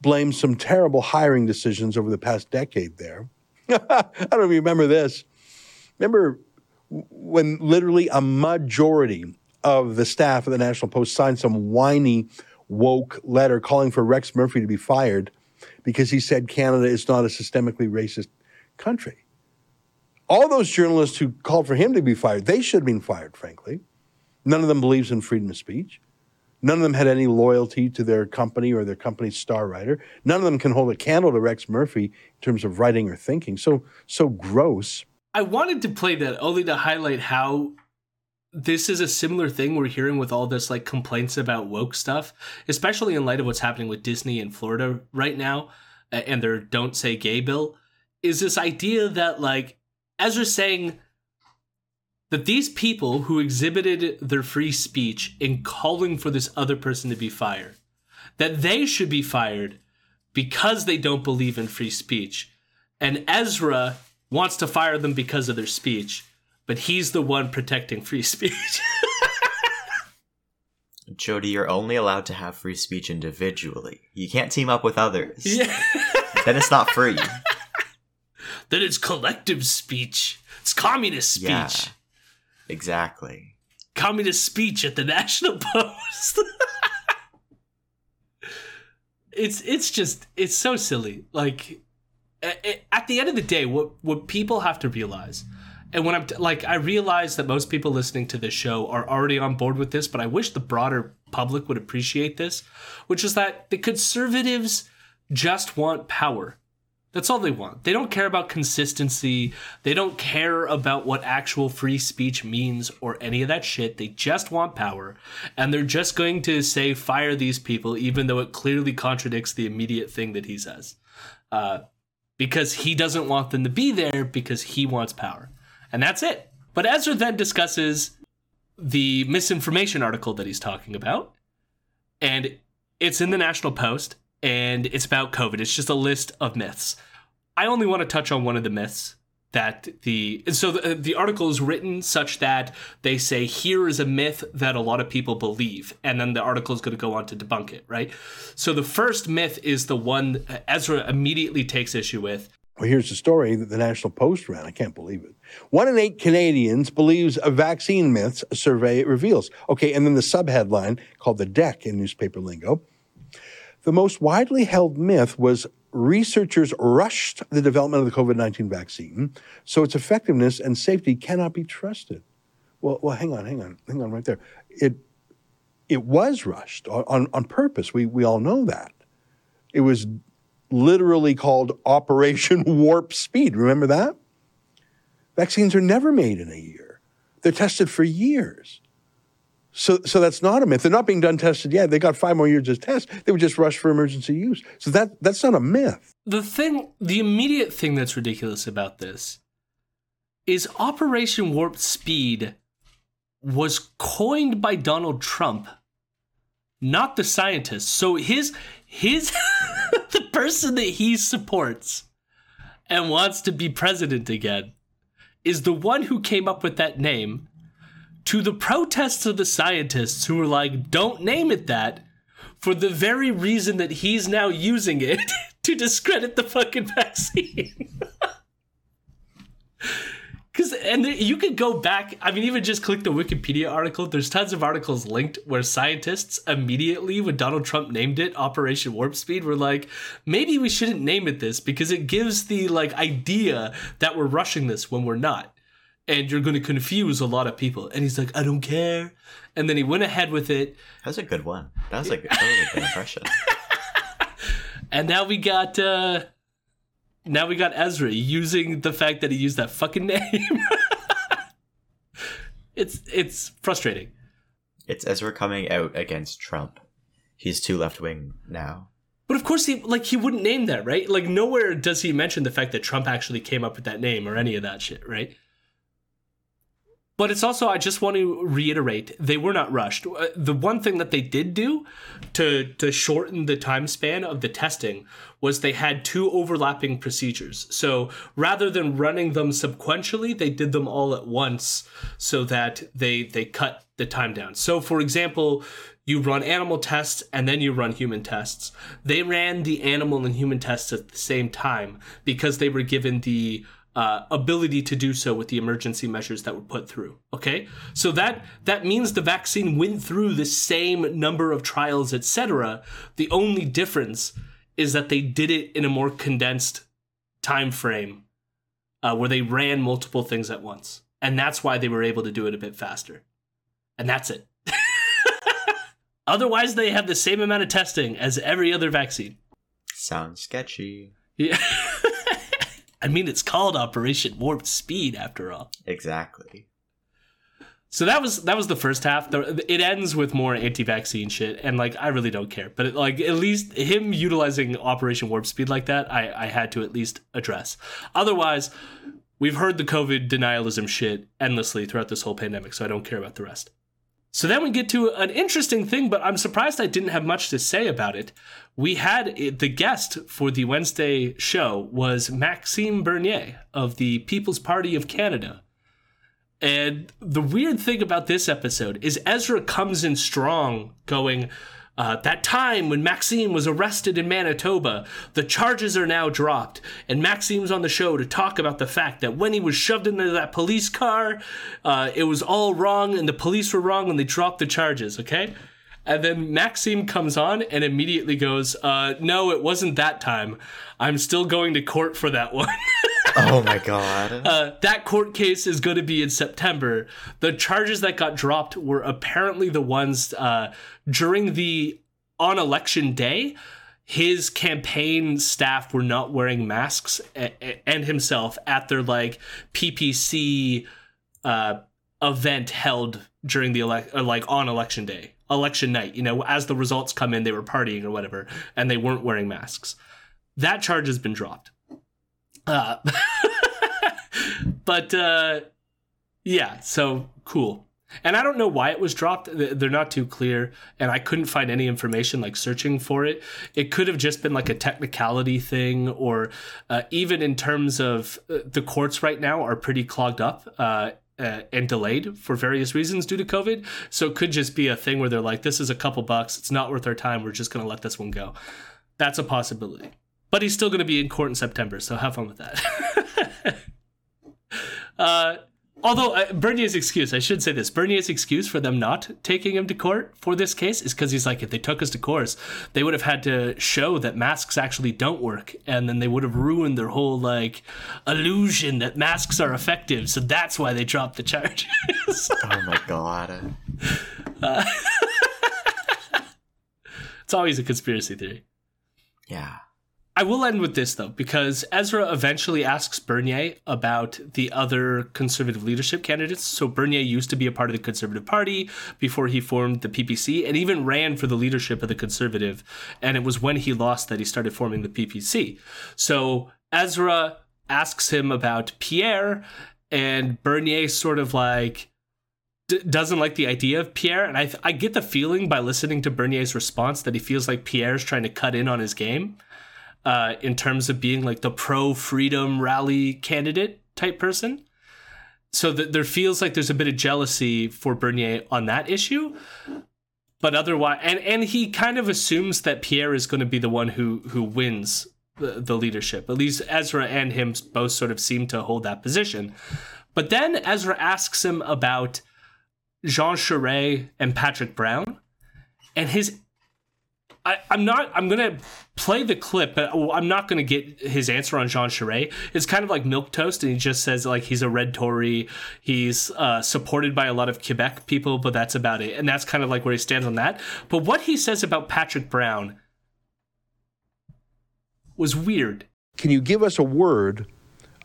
blame some terrible hiring decisions over the past decade there. I don't remember this. Remember when literally a majority of the staff of the National Post signed some whiny, woke letter calling for Rex Murphy to be fired because he said Canada is not a systemically racist country. All those journalists who called for him to be fired, they should have been fired, frankly. None of them believes in freedom of speech. None of them had any loyalty to their company or their company's star writer. None of them can hold a candle to Rex Murphy in terms of writing or thinking. So so gross. I wanted to play that only to highlight how this is a similar thing we're hearing with all this like complaints about woke stuff, especially in light of what's happening with Disney in Florida right now and their don't say gay bill is this idea that like Ezra saying that these people who exhibited their free speech in calling for this other person to be fired, that they should be fired because they don't believe in free speech. And Ezra wants to fire them because of their speech, but he's the one protecting free speech. Jody, you're only allowed to have free speech individually. You can't team up with others. Yeah. then it's not free. Then it's collective speech. It's communist speech. Yeah, exactly. Communist speech at the National Post. it's it's just it's so silly. Like at the end of the day, what what people have to realize, and when I'm like, I realize that most people listening to this show are already on board with this, but I wish the broader public would appreciate this, which is that the conservatives just want power. That's all they want. They don't care about consistency. They don't care about what actual free speech means or any of that shit. They just want power. And they're just going to say, fire these people, even though it clearly contradicts the immediate thing that he says. Uh, because he doesn't want them to be there because he wants power. And that's it. But Ezra then discusses the misinformation article that he's talking about. And it's in the National Post and it's about COVID. It's just a list of myths. I only want to touch on one of the myths that the so the, the article is written such that they say here is a myth that a lot of people believe and then the article is going to go on to debunk it right? So the first myth is the one ezra immediately takes issue with. Well here's the story that the national post ran. I can't believe it. One in eight canadians believes a vaccine myths a survey reveals. Okay and then the subheadline called the deck in newspaper lingo the most widely held myth was researchers rushed the development of the COVID 19 vaccine, so its effectiveness and safety cannot be trusted. Well, well, hang on, hang on, hang on right there. It, it was rushed on, on, purpose. We, we all know that. It was literally called Operation Warp Speed. Remember that? Vaccines are never made in a year. They're tested for years. So, so that's not a myth. They're not being done tested yet. They got five more years to test. They were just rushed for emergency use. So that that's not a myth. The thing, the immediate thing that's ridiculous about this is Operation Warp Speed was coined by Donald Trump, not the scientists. So his his the person that he supports and wants to be president again is the one who came up with that name to the protests of the scientists who were like, don't name it that, for the very reason that he's now using it to discredit the fucking vaccine. Because and you could go back. I mean, even just click the Wikipedia article. There's tons of articles linked where scientists immediately, when Donald Trump named it Operation Warp Speed, were like, maybe we shouldn't name it this because it gives the like idea that we're rushing this when we're not, and you're going to confuse a lot of people. And he's like, I don't care. And then he went ahead with it, That was a good one. That was a, that was a good impression. and now we got. uh now we got Ezra using the fact that he used that fucking name. it's it's frustrating. It's Ezra coming out against Trump. He's too left wing now. But of course he like he wouldn't name that, right? Like nowhere does he mention the fact that Trump actually came up with that name or any of that shit, right? But it's also I just want to reiterate they were not rushed. Uh, The one thing that they did do to to shorten the time span of the testing was they had two overlapping procedures. So rather than running them sequentially, they did them all at once so that they they cut the time down. So for example, you run animal tests and then you run human tests. They ran the animal and human tests at the same time because they were given the uh, ability to do so with the emergency measures that were put through. Okay, so that that means the vaccine went through the same number of trials, etc. The only difference is that they did it in a more condensed time frame, uh, where they ran multiple things at once, and that's why they were able to do it a bit faster. And that's it. Otherwise, they have the same amount of testing as every other vaccine. Sounds sketchy. Yeah. I mean, it's called Operation Warp Speed after all. Exactly. So that was that was the first half. It ends with more anti-vaccine shit, and like I really don't care. But it, like at least him utilizing Operation Warp Speed like that, I I had to at least address. Otherwise, we've heard the COVID denialism shit endlessly throughout this whole pandemic, so I don't care about the rest. So then we get to an interesting thing, but I'm surprised I didn't have much to say about it. We had eh, the guest for the Wednesday show was Maxime Bernier of the People's Party of Canada. And the weird thing about this episode is Ezra comes in strong, going, uh, That time when Maxime was arrested in Manitoba, the charges are now dropped. And Maxime's on the show to talk about the fact that when he was shoved into that police car, uh, it was all wrong and the police were wrong when they dropped the charges, okay? And then Maxime comes on and immediately goes, uh, No, it wasn't that time. I'm still going to court for that one. Oh my god. Uh, that court case is going to be in September. The charges that got dropped were apparently the ones uh, during the on election day. His campaign staff were not wearing masks, a- a- and himself at their like PPC uh, event held during the elect, like on election day, election night. You know, as the results come in, they were partying or whatever, and they weren't wearing masks. That charge has been dropped. Uh, but uh, yeah, so cool. And I don't know why it was dropped. They're not too clear, and I couldn't find any information like searching for it. It could have just been like a technicality thing, or uh, even in terms of uh, the courts right now are pretty clogged up. Uh, uh, and delayed for various reasons due to COVID. So it could just be a thing where they're like, this is a couple bucks. It's not worth our time. We're just going to let this one go. That's a possibility. But he's still going to be in court in September. So have fun with that. uh, although uh, Bernier's excuse, I should say this Bernier's excuse for them not taking him to court for this case is because he's like, if they took us to court, they would have had to show that masks actually don't work. And then they would have ruined their whole like illusion that masks are effective. So that's why they dropped the charges. Oh my god. it's always a conspiracy theory. Yeah. I will end with this though, because Ezra eventually asks Bernier about the other conservative leadership candidates. So Bernier used to be a part of the Conservative Party before he formed the PPC and even ran for the leadership of the Conservative. And it was when he lost that he started forming the PPC. So Ezra asks him about Pierre, and Bernier sort of like doesn't like the idea of Pierre. And I, I get the feeling by listening to Bernier's response that he feels like Pierre's trying to cut in on his game uh, in terms of being like the pro freedom rally candidate type person. So there feels like there's a bit of jealousy for Bernier on that issue. But otherwise, and, and he kind of assumes that Pierre is going to be the one who who wins the, the leadership. At least Ezra and him both sort of seem to hold that position. But then Ezra asks him about Jean Charest and Patrick Brown, and his I, am not. I'm gonna play the clip, but I'm not gonna get his answer on Jean Charest. It's kind of like milk toast, and he just says like he's a red Tory. He's uh, supported by a lot of Quebec people, but that's about it. And that's kind of like where he stands on that. But what he says about Patrick Brown was weird. Can you give us a word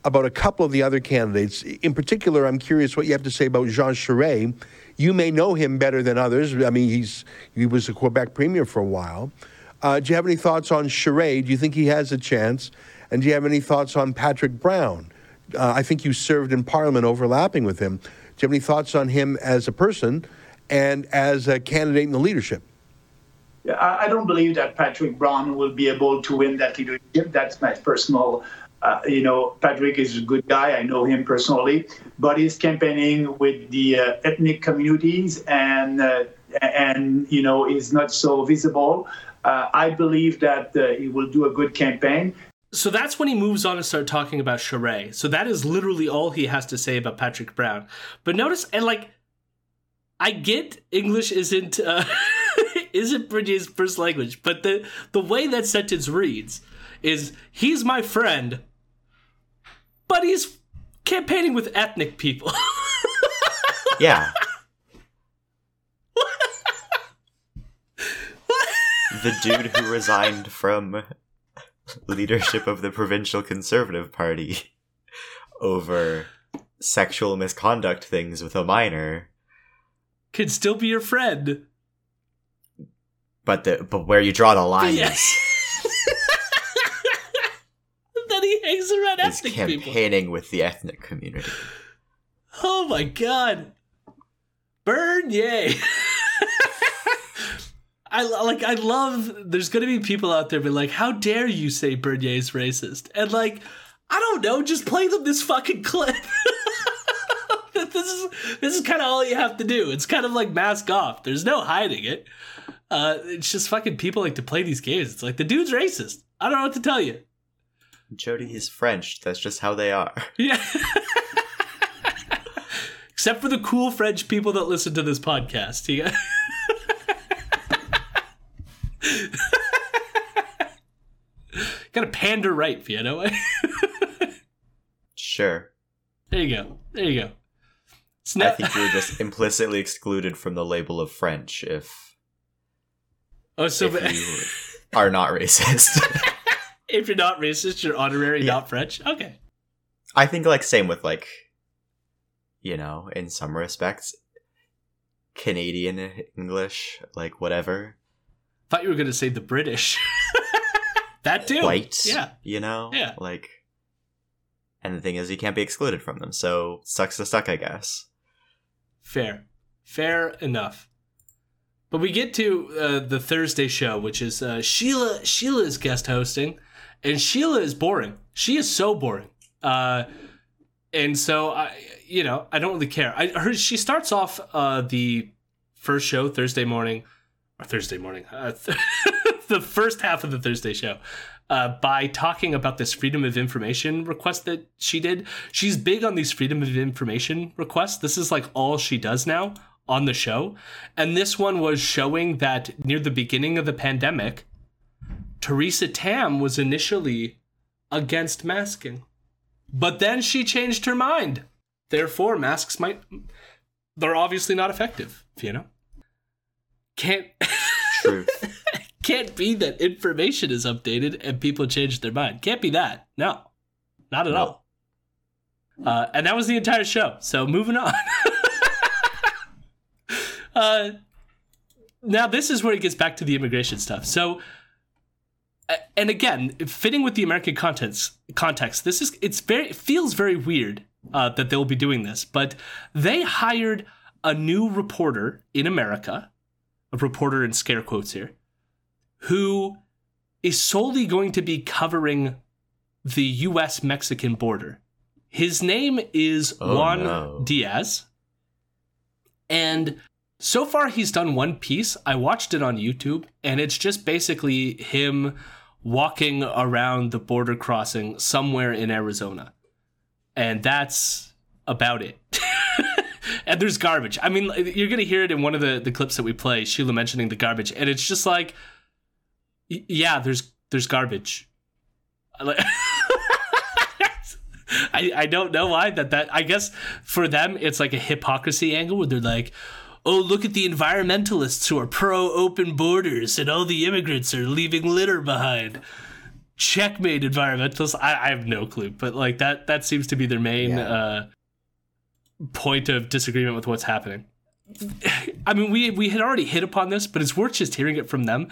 about a couple of the other candidates? In particular, I'm curious what you have to say about Jean Charest you may know him better than others. I mean, he's he was a Quebec premier for a while. Uh, do you have any thoughts on Charest? Do you think he has a chance? And do you have any thoughts on Patrick Brown? Uh, I think you served in Parliament overlapping with him. Do you have any thoughts on him as a person and as a candidate in the leadership? Yeah, I don't believe that Patrick Brown will be able to win that leadership. That's my personal uh, you know, Patrick is a good guy. I know him personally, but he's campaigning with the uh, ethnic communities and uh, and you know is not so visible. Uh, I believe that uh, he will do a good campaign. So that's when he moves on to start talking about Charest. So that is literally all he has to say about Patrick Brown. But notice, and like, I get English isn't uh, isn't Bridget's first language, but the the way that sentence reads is he's my friend, but he's campaigning with ethnic people. yeah. The dude who resigned from leadership of the provincial conservative party over sexual misconduct things with a minor could still be your friend. But the but where you draw the lines. Yes. That he hangs around is ethnic campaigning people. with the ethnic community. Oh my god, Bernier! I like. I love. There's gonna be people out there be like, "How dare you say Bernier's racist?" And like, I don't know. Just play them this fucking clip. this is this is kind of all you have to do. It's kind of like mask off. There's no hiding it. Uh, it's just fucking people like to play these games. It's like the dude's racist. I don't know what to tell you. Jody is French. That's just how they are. Yeah. Except for the cool French people that listen to this podcast. Yeah. Got to pander right, Piano. sure. There you go. There you go. Not- I think you were just implicitly excluded from the label of French if. Oh, so if you are not racist if you're not racist, you're honorary, yeah. not French. Okay. I think like same with like, you know, in some respects, Canadian English, like whatever. Thought you were gonna say the British. that too. White. Yeah. You know. Yeah. Like. And the thing is, you can't be excluded from them, so sucks to suck, I guess. Fair, fair enough. But we get to uh, the Thursday show, which is uh, Sheila. Sheila is guest hosting, and Sheila is boring. She is so boring. Uh, and so I, you know, I don't really care. I heard she starts off uh, the first show Thursday morning, or Thursday morning, uh, the first half of the Thursday show. Uh, by talking about this freedom of information request that she did. She's big on these freedom of information requests. This is like all she does now on the show. And this one was showing that near the beginning of the pandemic, Theresa Tam was initially against masking. But then she changed her mind. Therefore, masks might. They're obviously not effective, you know? Can't. True. can't be that information is updated and people change their mind. Can't be that. No, not at No. all. Uh, and that was the entire show. So moving on. uh, now this is where it gets back to the immigration stuff. So, and again, fitting with the American contents context, this is it's very it feels very weird uh, that they'll be doing this, but they hired a new reporter in America, a reporter in scare quotes here, who is solely going to be covering the U.S. Mexican border. His name is Oh, Juan no. Diaz, and so far he's done one piece. I watched it on YouTube, and it's just basically him walking around the border crossing somewhere in Arizona. And that's about it. and there's garbage. I mean, you're going to hear it in one of the, the clips that we play, Sheila mentioning the garbage. And it's just like, yeah, there's there's garbage. I, I don't know why that that I guess for them it's like a hypocrisy angle where they're like, oh look at the environmentalists who are pro open borders and all the immigrants are leaving litter behind. Checkmate environmentalists. I, I have no clue, but like that that seems to be their main Yeah. uh, point of disagreement with what's happening. I mean, we we had already hit upon this, but it's worth just hearing it from them.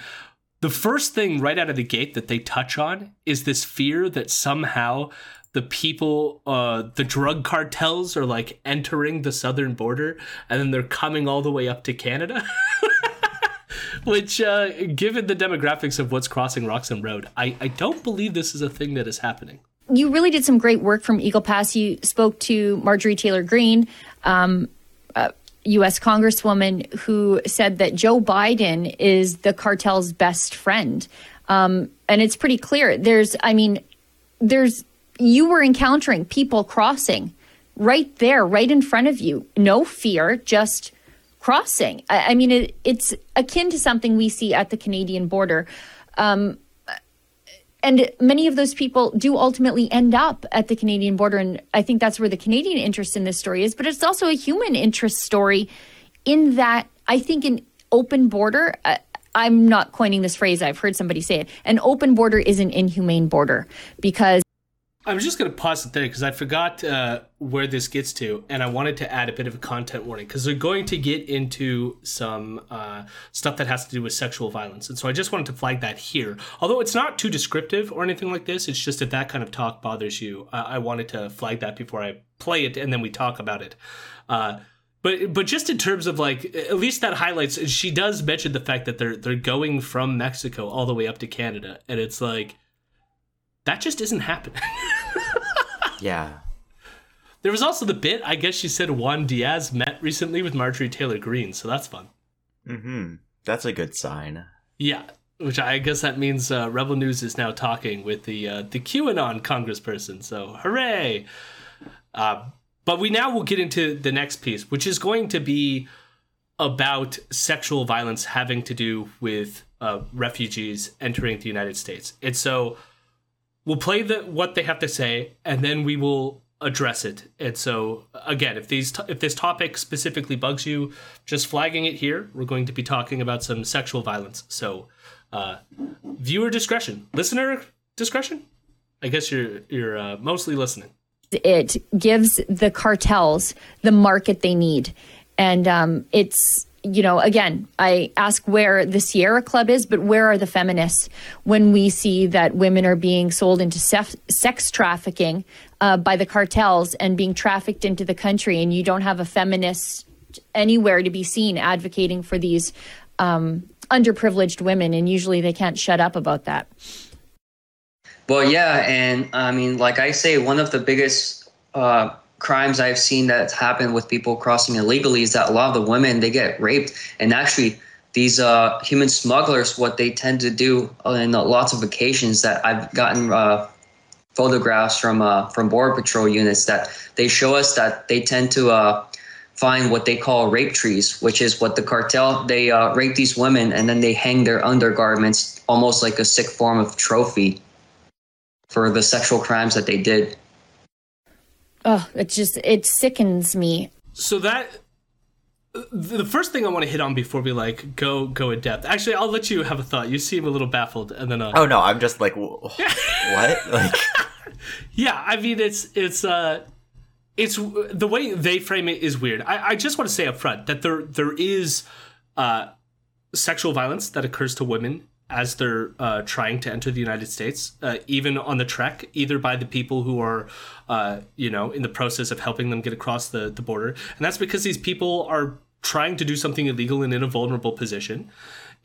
The first thing right out of the gate that they touch on is this fear that somehow the people, uh, the drug cartels are like entering the southern border and then they're coming all the way up to Canada. Which, uh, given the demographics of what's crossing Roxham Road, I, I don't believe this is a thing that is happening. You really did some great work from Eagle Pass. You spoke to Marjorie Taylor Greene, um, U.S. Congresswoman, who said that Joe Biden is the cartel's best friend. Um, and it's pretty clear. There's, I mean, there's, you were encountering people crossing right there, right in front of you. No fear, just crossing. I, I mean, it, it's akin to something we see at the Canadian border. Um, and many of those people do ultimately end up at the Canadian border. And I think that's where the Canadian interest in this story is. But it's also a human interest story in that I think an open border, uh, I'm not coining this phrase, I've heard somebody say it. An open border is an inhumane border because I'm just going to pause it there because I forgot uh, where this gets to, and I wanted to add a bit of a content warning because they're going to get into some uh, stuff that has to do with sexual violence, and so I just wanted to flag that here. Although it's not too descriptive or anything like this, it's just if that kind of talk bothers you, I, I wanted to flag that before I play it, and then we talk about it. Uh, but but just in terms of like at least that highlights, she does mention the fact that they're they're going from Mexico all the way up to Canada, and it's like that just isn't happening. Yeah. There was also the bit, I guess she said Juan Diaz met recently with Marjorie Taylor Greene, so that's fun. Mm-hmm. That's a good sign. Yeah, which I guess that means uh, Rebel News is now talking with the uh, the QAnon congressperson, so hooray! Uh, but we now will get into the next piece, which is going to be about sexual violence having to do with uh, refugees entering the United States. And so we'll play the what they have to say, and then we will address it. And so again, if these if this topic specifically bugs you, just flagging it here. We're going to be talking about some sexual violence. So uh, viewer discretion, listener discretion. I guess you're you're uh, mostly listening. it gives the cartels the market they need. And um, it's, you know, again, I ask where the Sierra Club is, but where are the feminists when we see that women are being sold into sef- sex trafficking uh, by the cartels and being trafficked into the country, and you don't have a feminist anywhere to be seen advocating for these um, underprivileged women, and usually they can't shut up about that. Well, yeah, and I mean, like I say, one of the biggest uh, crimes I've seen that's happened with people crossing illegally is that a lot of the women they get raped, and actually, these uh, human smugglers, what they tend to do in lots of occasions that I've gotten uh, photographs from uh, from border patrol units that they show us that they tend to uh, find what they call rape trees, which is what the cartel they uh, rape these women and then they hang their undergarments almost like a sick form of trophy for the sexual crimes that they did. Oh, it just it sickens me. So that the first thing I want to hit on before we like go go in depth. Actually, I'll let you have a thought. You seem a little baffled, and then uh, Oh no, I'm just like, what? Like, yeah, I mean it's it's uh it's the way they frame it is weird. I, I just want to say up front that there there is uh sexual violence that occurs to women as they're uh, trying to enter the United States, uh, even on the trek, either by the people who are, uh, you know, in the process of helping them get across the, the border. And that's because these people are trying to do something illegal and in a vulnerable position.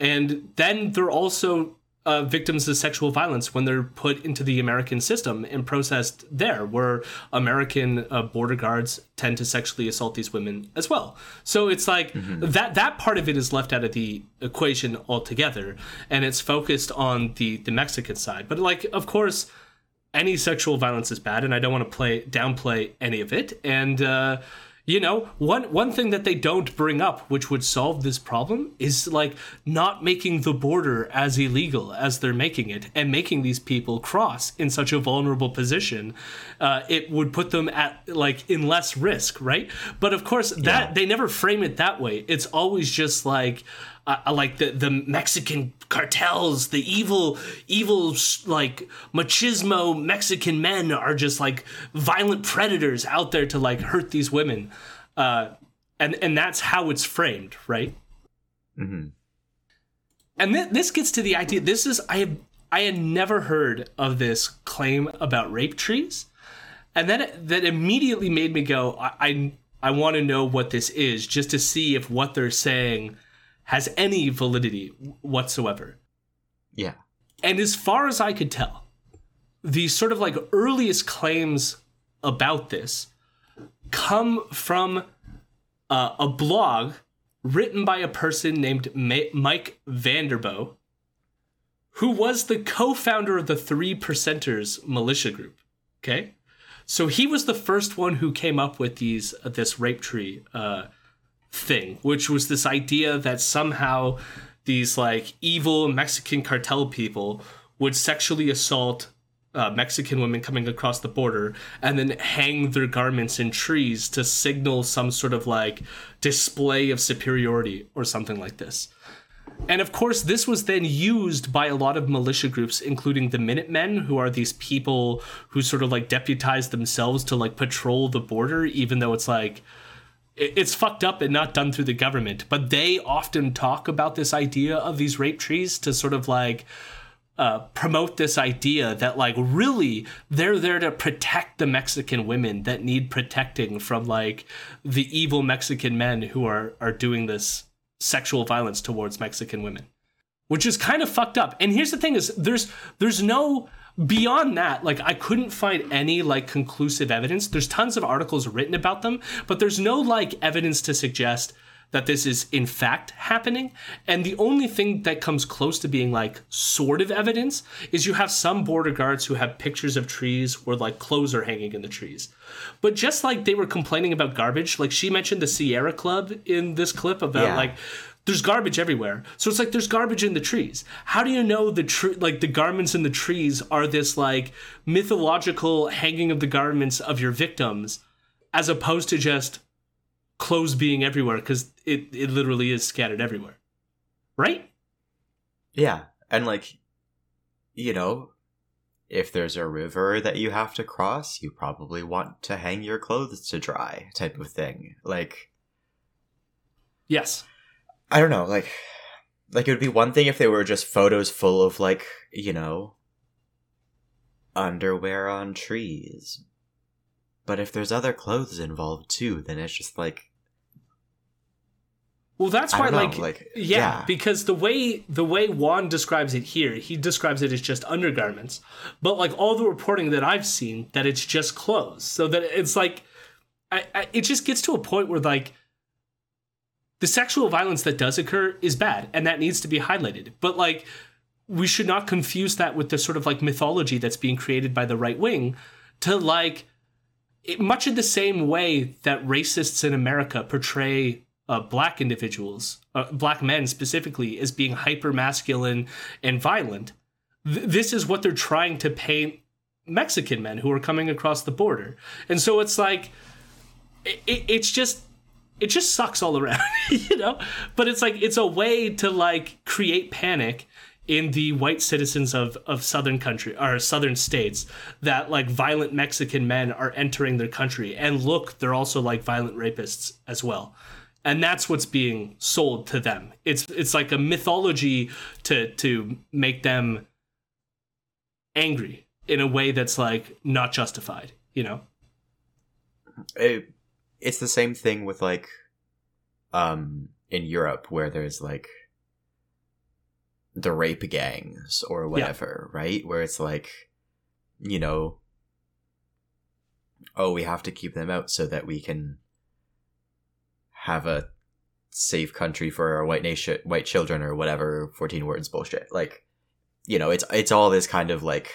And then they're also uh, victims of sexual violence when they're put into the American system and processed there, where American uh, border guards tend to sexually assault these women as well. So it's like that that part of it is left out of the equation altogether, and it's focused on the the Mexican side. But like, of course, any sexual violence is bad, and I don't want to play downplay any of it. And uh, you know, one one thing that they don't bring up, which would solve this problem, is like not making the border as illegal as they're making it, and making these people cross in such a vulnerable position. Uh, it would put them at like in less risk, right? But of course, that they never frame it that way. It's always just like. Uh, like the the Mexican cartels, the evil, evil like machismo Mexican men are just like violent predators out there to like hurt these women, uh, and and that's how it's framed, right? mhm. And th- this gets to the idea. This is I have I had never heard of this claim about rape trees, and then it, that immediately made me go. I I, I want to know what this is, just to see if what they're saying has any validity whatsoever. yeah, And as far as I could tell, the sort of like earliest claims about this come from uh, a blog written by a person named Ma- Mike Vanderboegh, who was the co-founder of the Three Percenters militia group. Okay, so he was the first one who came up with these uh, this rape tree uh, thing, which was this idea that somehow these like evil Mexican cartel people would sexually assault uh, Mexican women coming across the border and then hang their garments in trees to signal some sort of like display of superiority or something like this. And of course, this was then used by a lot of militia groups, including the Minutemen, who are these people who sort of like deputize themselves to like patrol the border, even though it's like it's fucked up and not done through the government. But they often talk about this idea of these rape trees to sort of like uh, promote this idea that like really they're there to protect the Mexican women that need protecting from like the evil Mexican men who are are doing this sexual violence towards Mexican women, which is kind of fucked up. And here's the thing: is there's there's no beyond that like i couldn't find any like conclusive evidence. There's tons of articles written about them but there's no like evidence to suggest that this is in fact happening. And the only thing that comes close to being like sort of evidence is you have some border guards who have pictures of trees where like clothes are hanging in the trees. But just like they were complaining about garbage like she mentioned the sierra club in this clip about Yeah. like there's garbage everywhere. So it's like there's garbage in the trees. How do you know the tree, like the garments in the trees are this like mythological hanging of the garments of your victims, as opposed to just clothes being everywhere because it it literally is scattered everywhere, right? yeah, and like, you know, if there's a river that you have to cross, you probably want to hang your clothes to dry, type of thing. Like, Yes. I don't know, like like it would be one thing if they were just photos full of like, you know, underwear on trees. But if there's other clothes involved too, then it's just like Well, that's why, know, like, like, yeah, yeah. because the way the way Juan describes it here, he describes it as just undergarments. But like all the reporting that I've seen, that it's just clothes. So that it's like, I, I, it just gets to a point where like the sexual violence that does occur is bad, and that needs to be highlighted. But like, we should not confuse that with the sort of like mythology that's being created by the right wing to like it, much in the same way that racists in America portray uh, black individuals, uh, black men specifically, as being hyper masculine and violent. Th- this is what they're trying to paint Mexican men who are coming across the border, and so it's like it, it, it's just it just sucks all around, you know? But it's like it's a way to like create panic in the white citizens of, of southern country or southern states that like violent Mexican men are entering their country. And look, they're also like violent rapists as well. And that's what's being sold to them. It's it's like a mythology to to make them angry in a way that's like not justified, you know? It, it's the same thing with like um in Europe where there's like the rape gangs or whatever, right? Where it's like, you know, oh, we have to keep them out so that we can have a safe country for our white nation, white children, or whatever. Fourteen words bullshit. Like, you know, it's it's all this kind of like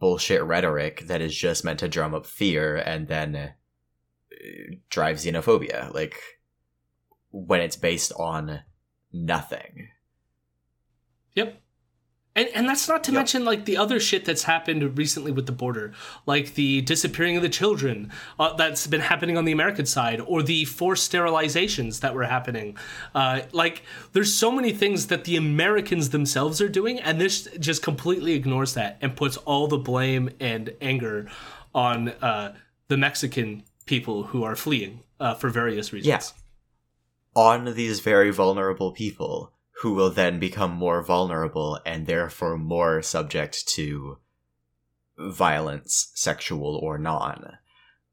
bullshit rhetoric that is just meant to drum up fear and then uh, drive xenophobia. Like when it's based on nothing. Yep. And, and that's not to Yep. mention like the other shit that's happened recently with the border, like the disappearing of the children uh, that's been happening on the American side, or the forced sterilizations that were happening. Uh, like there's so many things that the Americans themselves are doing, and this just completely ignores that and puts all the blame and anger on uh, the Mexican people who are fleeing uh, for various reasons. Yeah. On these very vulnerable people who will then become more vulnerable and therefore more subject to violence, sexual or non.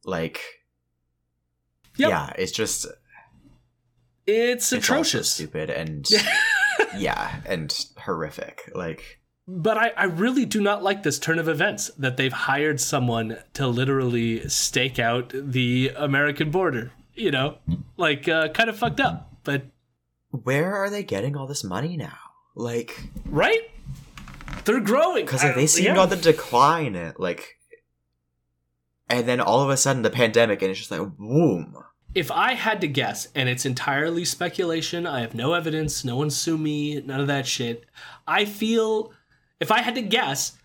Like, Yep. yeah, it's just It's it's atrocious. stupid, and yeah, and horrific. Like, But I, I really do not like this turn of events that they've hired someone to literally stake out the American border. You know, like uh, kind of fucked up, but where are they getting all this money now? Like, right? They're growing because I- they uh, seemed yeah. on the decline. It Like, and then all of a sudden the pandemic, and it's just like, boom. If I had to guess, and it's entirely speculation, I have no evidence, no one sue me, none of that shit. I feel if I had to guess,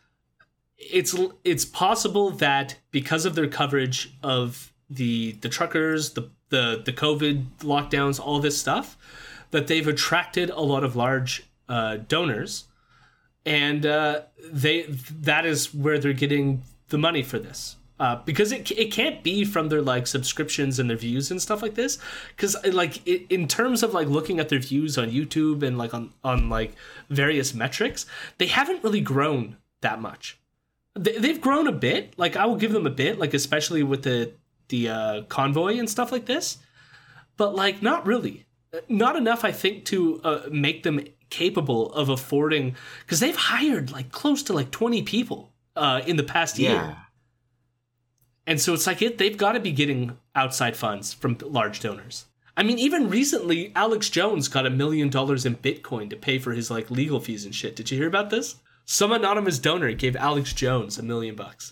it's it's possible that because of their coverage of the the truckers, the the the COVID lockdowns, all this stuff, that they've attracted a lot of large uh, donors, and uh, they that is where they're getting the money for this. Uh, because it, it can't be from their like subscriptions and their views and stuff like this because like it, in terms of like looking at their views on youtube and like on on like various metrics they haven't really grown that much. They, they've grown a bit. Like i will give them a bit like especially with the the uh, convoy and stuff like this but like not really not enough i think to uh, make them capable of affording because they've hired like close to like 20 people uh, in the past year and so it's like it, they've got to be getting outside funds from large donors. I mean, even recently, Alex Jones got a million dollars in Bitcoin to pay for his like legal fees and shit. Did you hear about this? Some anonymous donor gave Alex Jones a million bucks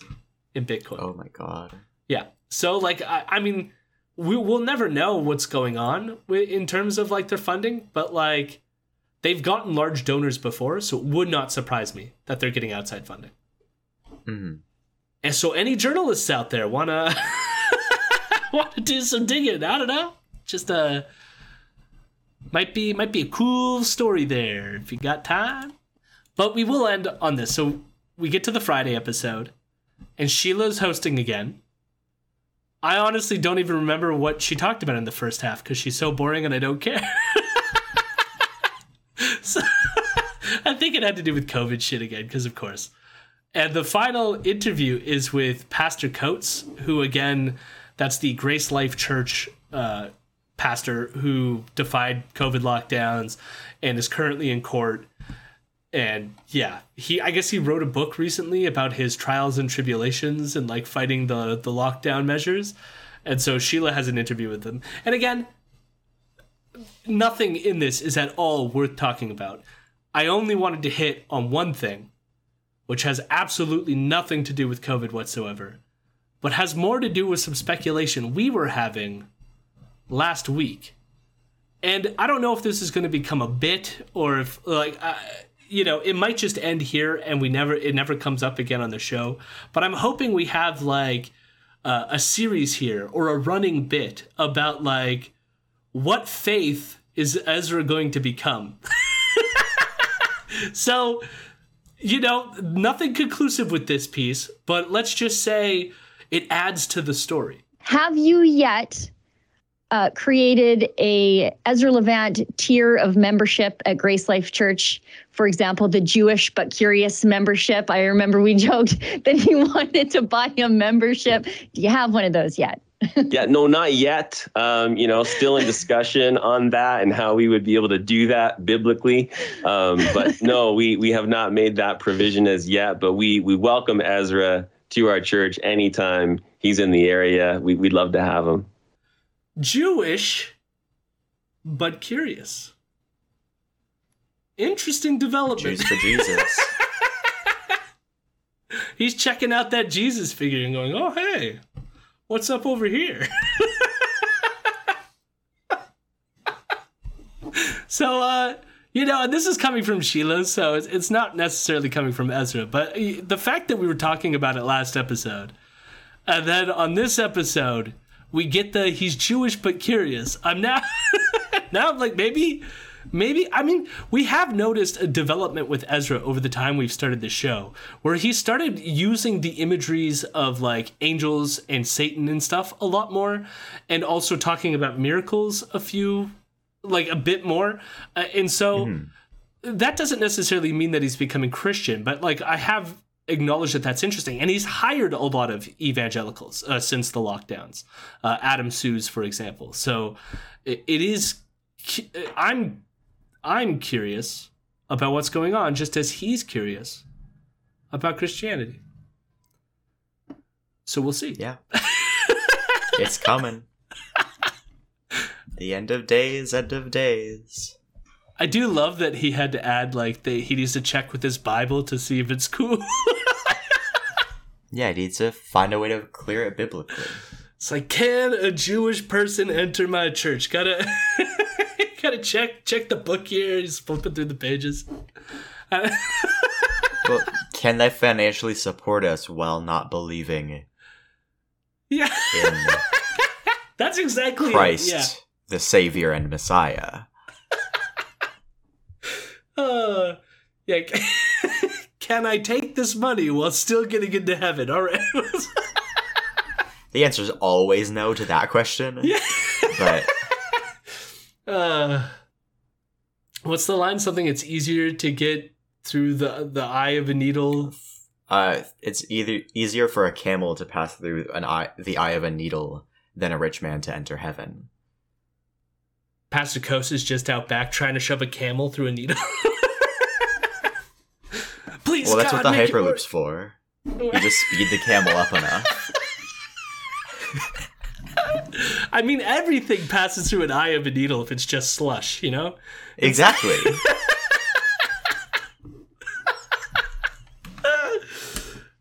in Bitcoin. Oh my god. Yeah. So like, I, I mean, we will never know what's going on in terms of like their funding, but like, they've gotten large donors before, so it would not surprise me that they're getting outside funding. hmm And so, any journalists out there wanna wanna do some digging? I don't know. Just uh, might be might be a cool story there if you got time. But we will end on this. So we get to the Friday episode, and Sheila's hosting again. I honestly don't even remember what she talked about in the first half because she's so boring and I don't care. so, I think it had to do with COVID shit again, because of course. And the final interview is with Pastor Coates, who again, that's the Grace Life Church uh, pastor who defied COVID lockdowns and is currently in court. And yeah, he I guess he wrote a book recently about his trials and tribulations and like fighting the the lockdown measures. And so Sheila has an interview with him. And again, nothing in this is at all worth talking about. I only wanted to hit on one thing, which has absolutely nothing to do with COVID whatsoever, but has more to do with some speculation we were having last week. And I don't know if this is going to become a bit or if, like, uh, you know, it might just end here and we never, it never comes up again on the show. But I'm hoping we have, like, uh, a series here or a running bit about like what faith is Ezra going to become. so, you know, nothing conclusive with this piece, but let's just say it adds to the story. Have you yet uh, created a Ezra Levant tier of membership at Grace Life Church? For example, the Jewish but curious membership. I remember we joked that he wanted to buy a membership. Do you have one of those yet? yeah, no, not yet. Um, you know, still in discussion on that and how we would be able to do that biblically. Um, but no, we we have not made that provision as yet. But we we welcome Ezra to our church anytime he's in the area. We, we'd love to have him. Jewish, but curious. Interesting development. Jews for Jesus. He's checking out that Jesus figure and going, oh, hey, what's up over here? so, uh, you know, and this is coming from Sheila, so it's, it's not necessarily coming from Ezra. But uh, the fact that we were talking about it last episode, and then on this episode, we get the he's Jewish but curious. I'm now, now I'm like maybe, maybe. I mean, we have noticed a development with Ezra over the time we've started the show, where he started using the imageries of like angels and Satan and stuff a lot more, and also talking about miracles a few like a bit more. Uh, and so mm-hmm. that doesn't necessarily mean that he's becoming Christian, but like I have acknowledged that that's interesting. And he's hired a lot of evangelicals uh, since the lockdowns, uh, Adam Soos, for example. So it, it is, I'm, I'm curious about what's going on just as he's curious about Christianity. So we'll see. Yeah. it's coming. The end of days, end of days. I do love that he had to add like the, he needs to check with his Bible to see if it's cool. yeah, he needs to find a way to clear it biblically. It's like, can a Jewish person enter my church? Gotta gotta check check the book here. He's flipping through the pages. well, can they financially support us while not believing? Yeah, that's exactly Christ. Yeah the Savior and Messiah. uh, yeah. Can I take this money while still getting into heaven? All right. the answer is always no to that question. Yeah. But. Uh, what's the line? Something it's easier to get through the the eye of a needle. Uh, it's either easier for a camel to pass through an eye, the eye of a needle, than a rich man to enter heaven. Pastor Coates is just out back trying to shove a camel through a needle. Please, well, that's God, what the hyperloop's for. You just speed the camel up enough. I mean, everything passes through an eye of a needle if it's just slush, you know? Exactly.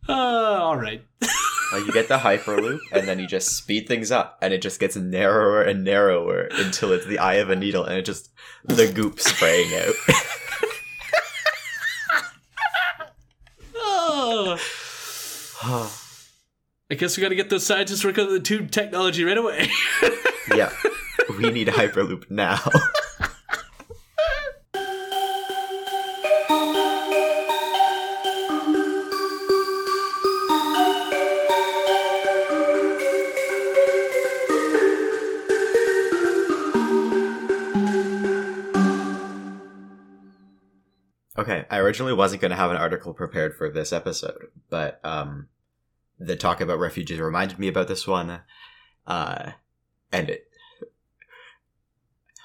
uh, all right. Like you get the hyperloop, and then you just speed things up, and it just gets narrower and narrower until it's the eye of a needle, and it just the goop spraying out. oh. I guess we got to get those scientists working on the tube technology right away. yeah, we need hyperloop now. originally wasn't going to have an article prepared for this episode, but um, the talk about refugees reminded me about this one, uh, and it.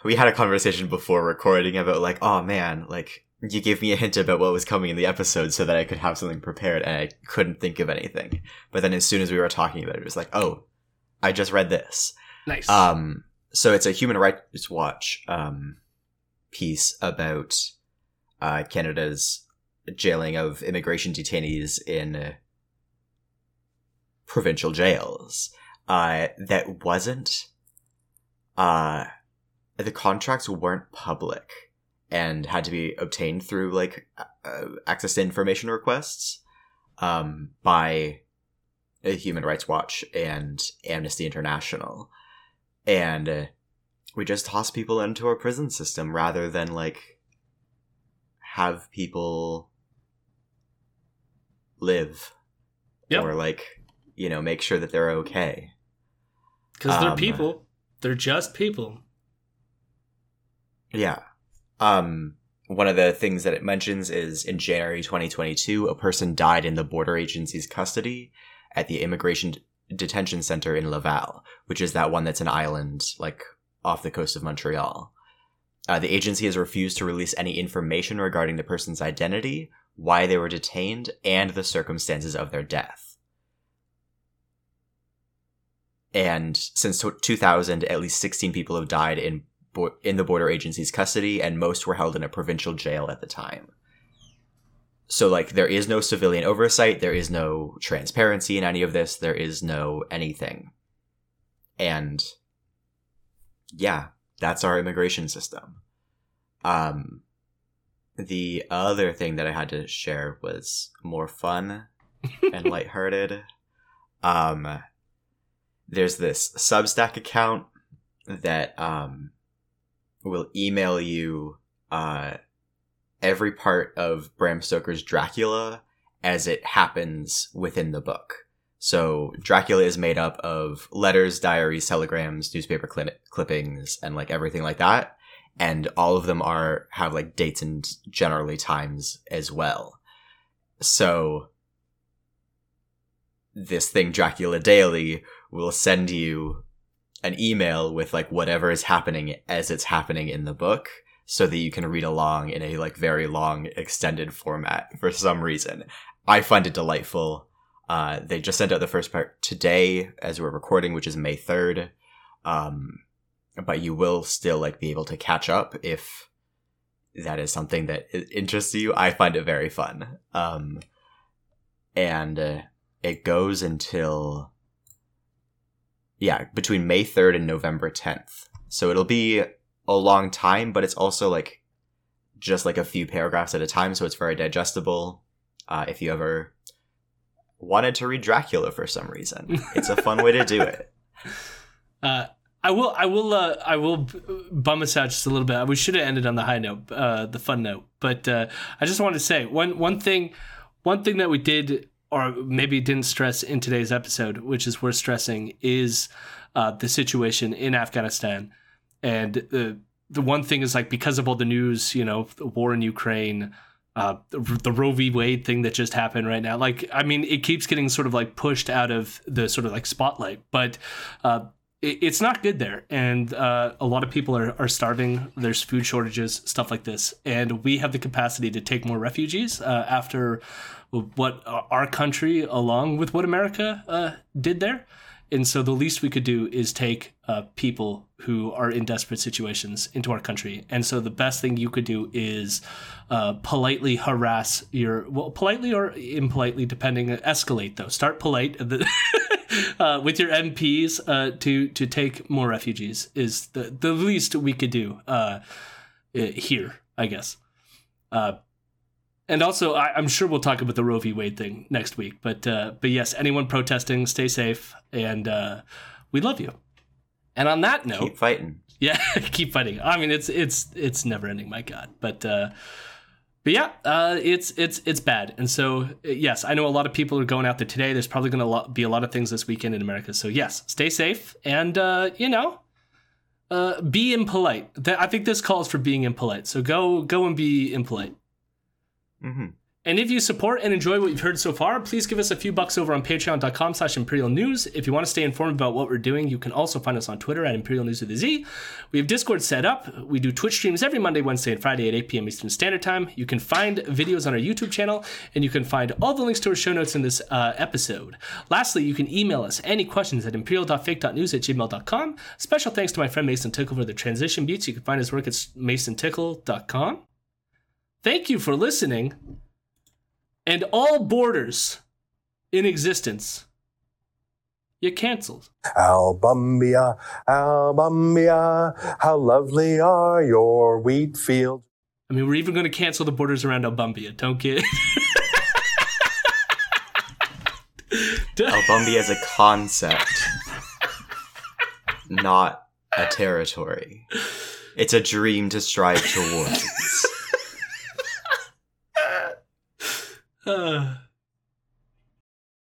We had a conversation before recording about like, oh man, like you gave me a hint about what was coming in the episode so that I could have something prepared, and I couldn't think of anything. But then as soon as we were talking about it, it was like, oh, I just read this. Nice. Um, so it's a Human Rights Watch um piece about uh, Canada's jailing of immigration detainees in uh, provincial jails. Uh, that wasn't uh, the contracts weren't public and had to be obtained through like uh, access to information requests um, by uh, Human Rights Watch and Amnesty International, and uh, we just toss people into our prison system rather than like have people live Yep. or like you know make sure that they're okay. Because they're Um, people. They're just people. Yeah. Um one of the things that it mentions is in January 2022 a person died in the border agency's custody at the immigration d- detention center in Laval, which is that one that's an island like off the coast of Montreal. Uh, the agency has refused to release any information regarding the person's identity, why they were detained, and the circumstances of their death. And since t- 2000, at least 16 people have died in bo- in the border agency's custody, and most were held in a provincial jail at the time. So, like, there is no civilian oversight, there is no transparency in any of this, there is no anything. And yeah, that's our immigration system. Um, the other thing that I had to share was more fun and lighthearted. Um, there's this Substack account that um will email you uh every part of Bram Stoker's Dracula as it happens within the book. So Dracula is made up of letters, diaries, telegrams, newspaper cli- clippings, and like everything like that. And all of them are have like dates and generally times as well. So this thing Dracula Daily will send you an email with like whatever is happening as it's happening in the book so that you can read along in a like very long extended format for some reason. I find it delightful. Uh, they just sent out the first part today as we're recording, which is May 3rd. Um, but you will still like be able to catch up if that is something that interests you. I find it very fun. Um, and uh, it goes until yeah, between May 3rd and November 10th. So it'll be a long time, but it's also like just like a few paragraphs at a time, so it's very digestible. Uh, if you ever wanted to read Dracula for some reason, it's a fun way to do it. Uh, I will, I will, uh, I will bum us out just a little bit. We should have ended on the high note, uh, the fun note. But uh, I just wanted to say one one thing, one thing that we did, or maybe didn't stress in today's episode, which is worth stressing, is uh, the situation in Afghanistan. And the the one thing is like because of all the news, you know, the war in Ukraine, uh, the, Roe v. Wade thing that just happened right now. Like, I mean, it keeps getting sort of like pushed out of the sort of like spotlight, but uh, it, it's not good there. And uh, a lot of people are, are starving. There's food shortages, stuff like this. And we have the capacity to take more refugees uh, after what our country, along with what America uh, did there. And so the least we could do is take uh, people who are in desperate situations into our country. And so the best thing you could do is uh, politely harass your, well, politely or impolitely, depending, escalate though. Start polite uh, with your MPs uh, to to take more refugees is the, the least we could do uh, here, I guess. Uh, and also, I, I'm sure we'll talk about the Roe v. Wade thing next week. But uh, but yes, anyone protesting, stay safe, and uh, we love you. And on that note, Keep fighting. yeah, keep fighting. I mean, it's it's it's never ending. My God, but uh, but yeah, uh, it's it's it's bad. And so yes, I know a lot of people are going out there today. There's probably going to be a lot of things this weekend in America. So yes, stay safe and uh, you know. Uh, be impolite. I think this calls for being impolite. So go, go and be impolite. Hmm And if you support and enjoy what you've heard so far, please give us a few bucks over on patreon.com slash imperial news. If you want to stay informed about what we're doing, you can also find us on Twitter at imperial news with a Z. We have Discord set up. We do Twitch streams every Monday, Wednesday, and Friday at 8 p.m. Eastern Standard Time. You can find videos on our YouTube channel, and you can find all the links to our show notes in this uh, episode. Lastly, you can email us any questions at imperial.fake.news at gmail.com. Special thanks to my friend Mason Tickle for the transition beats. You can find his work at masontickle.com. Thank you for listening and all borders in existence, you canceled. Albumbia, Albumbia, how lovely are your wheat fields. I mean, we're even going to cancel the borders around Albumbia. Don't get. Albumbia is a concept, not a territory. It's a dream to strive towards. Uh,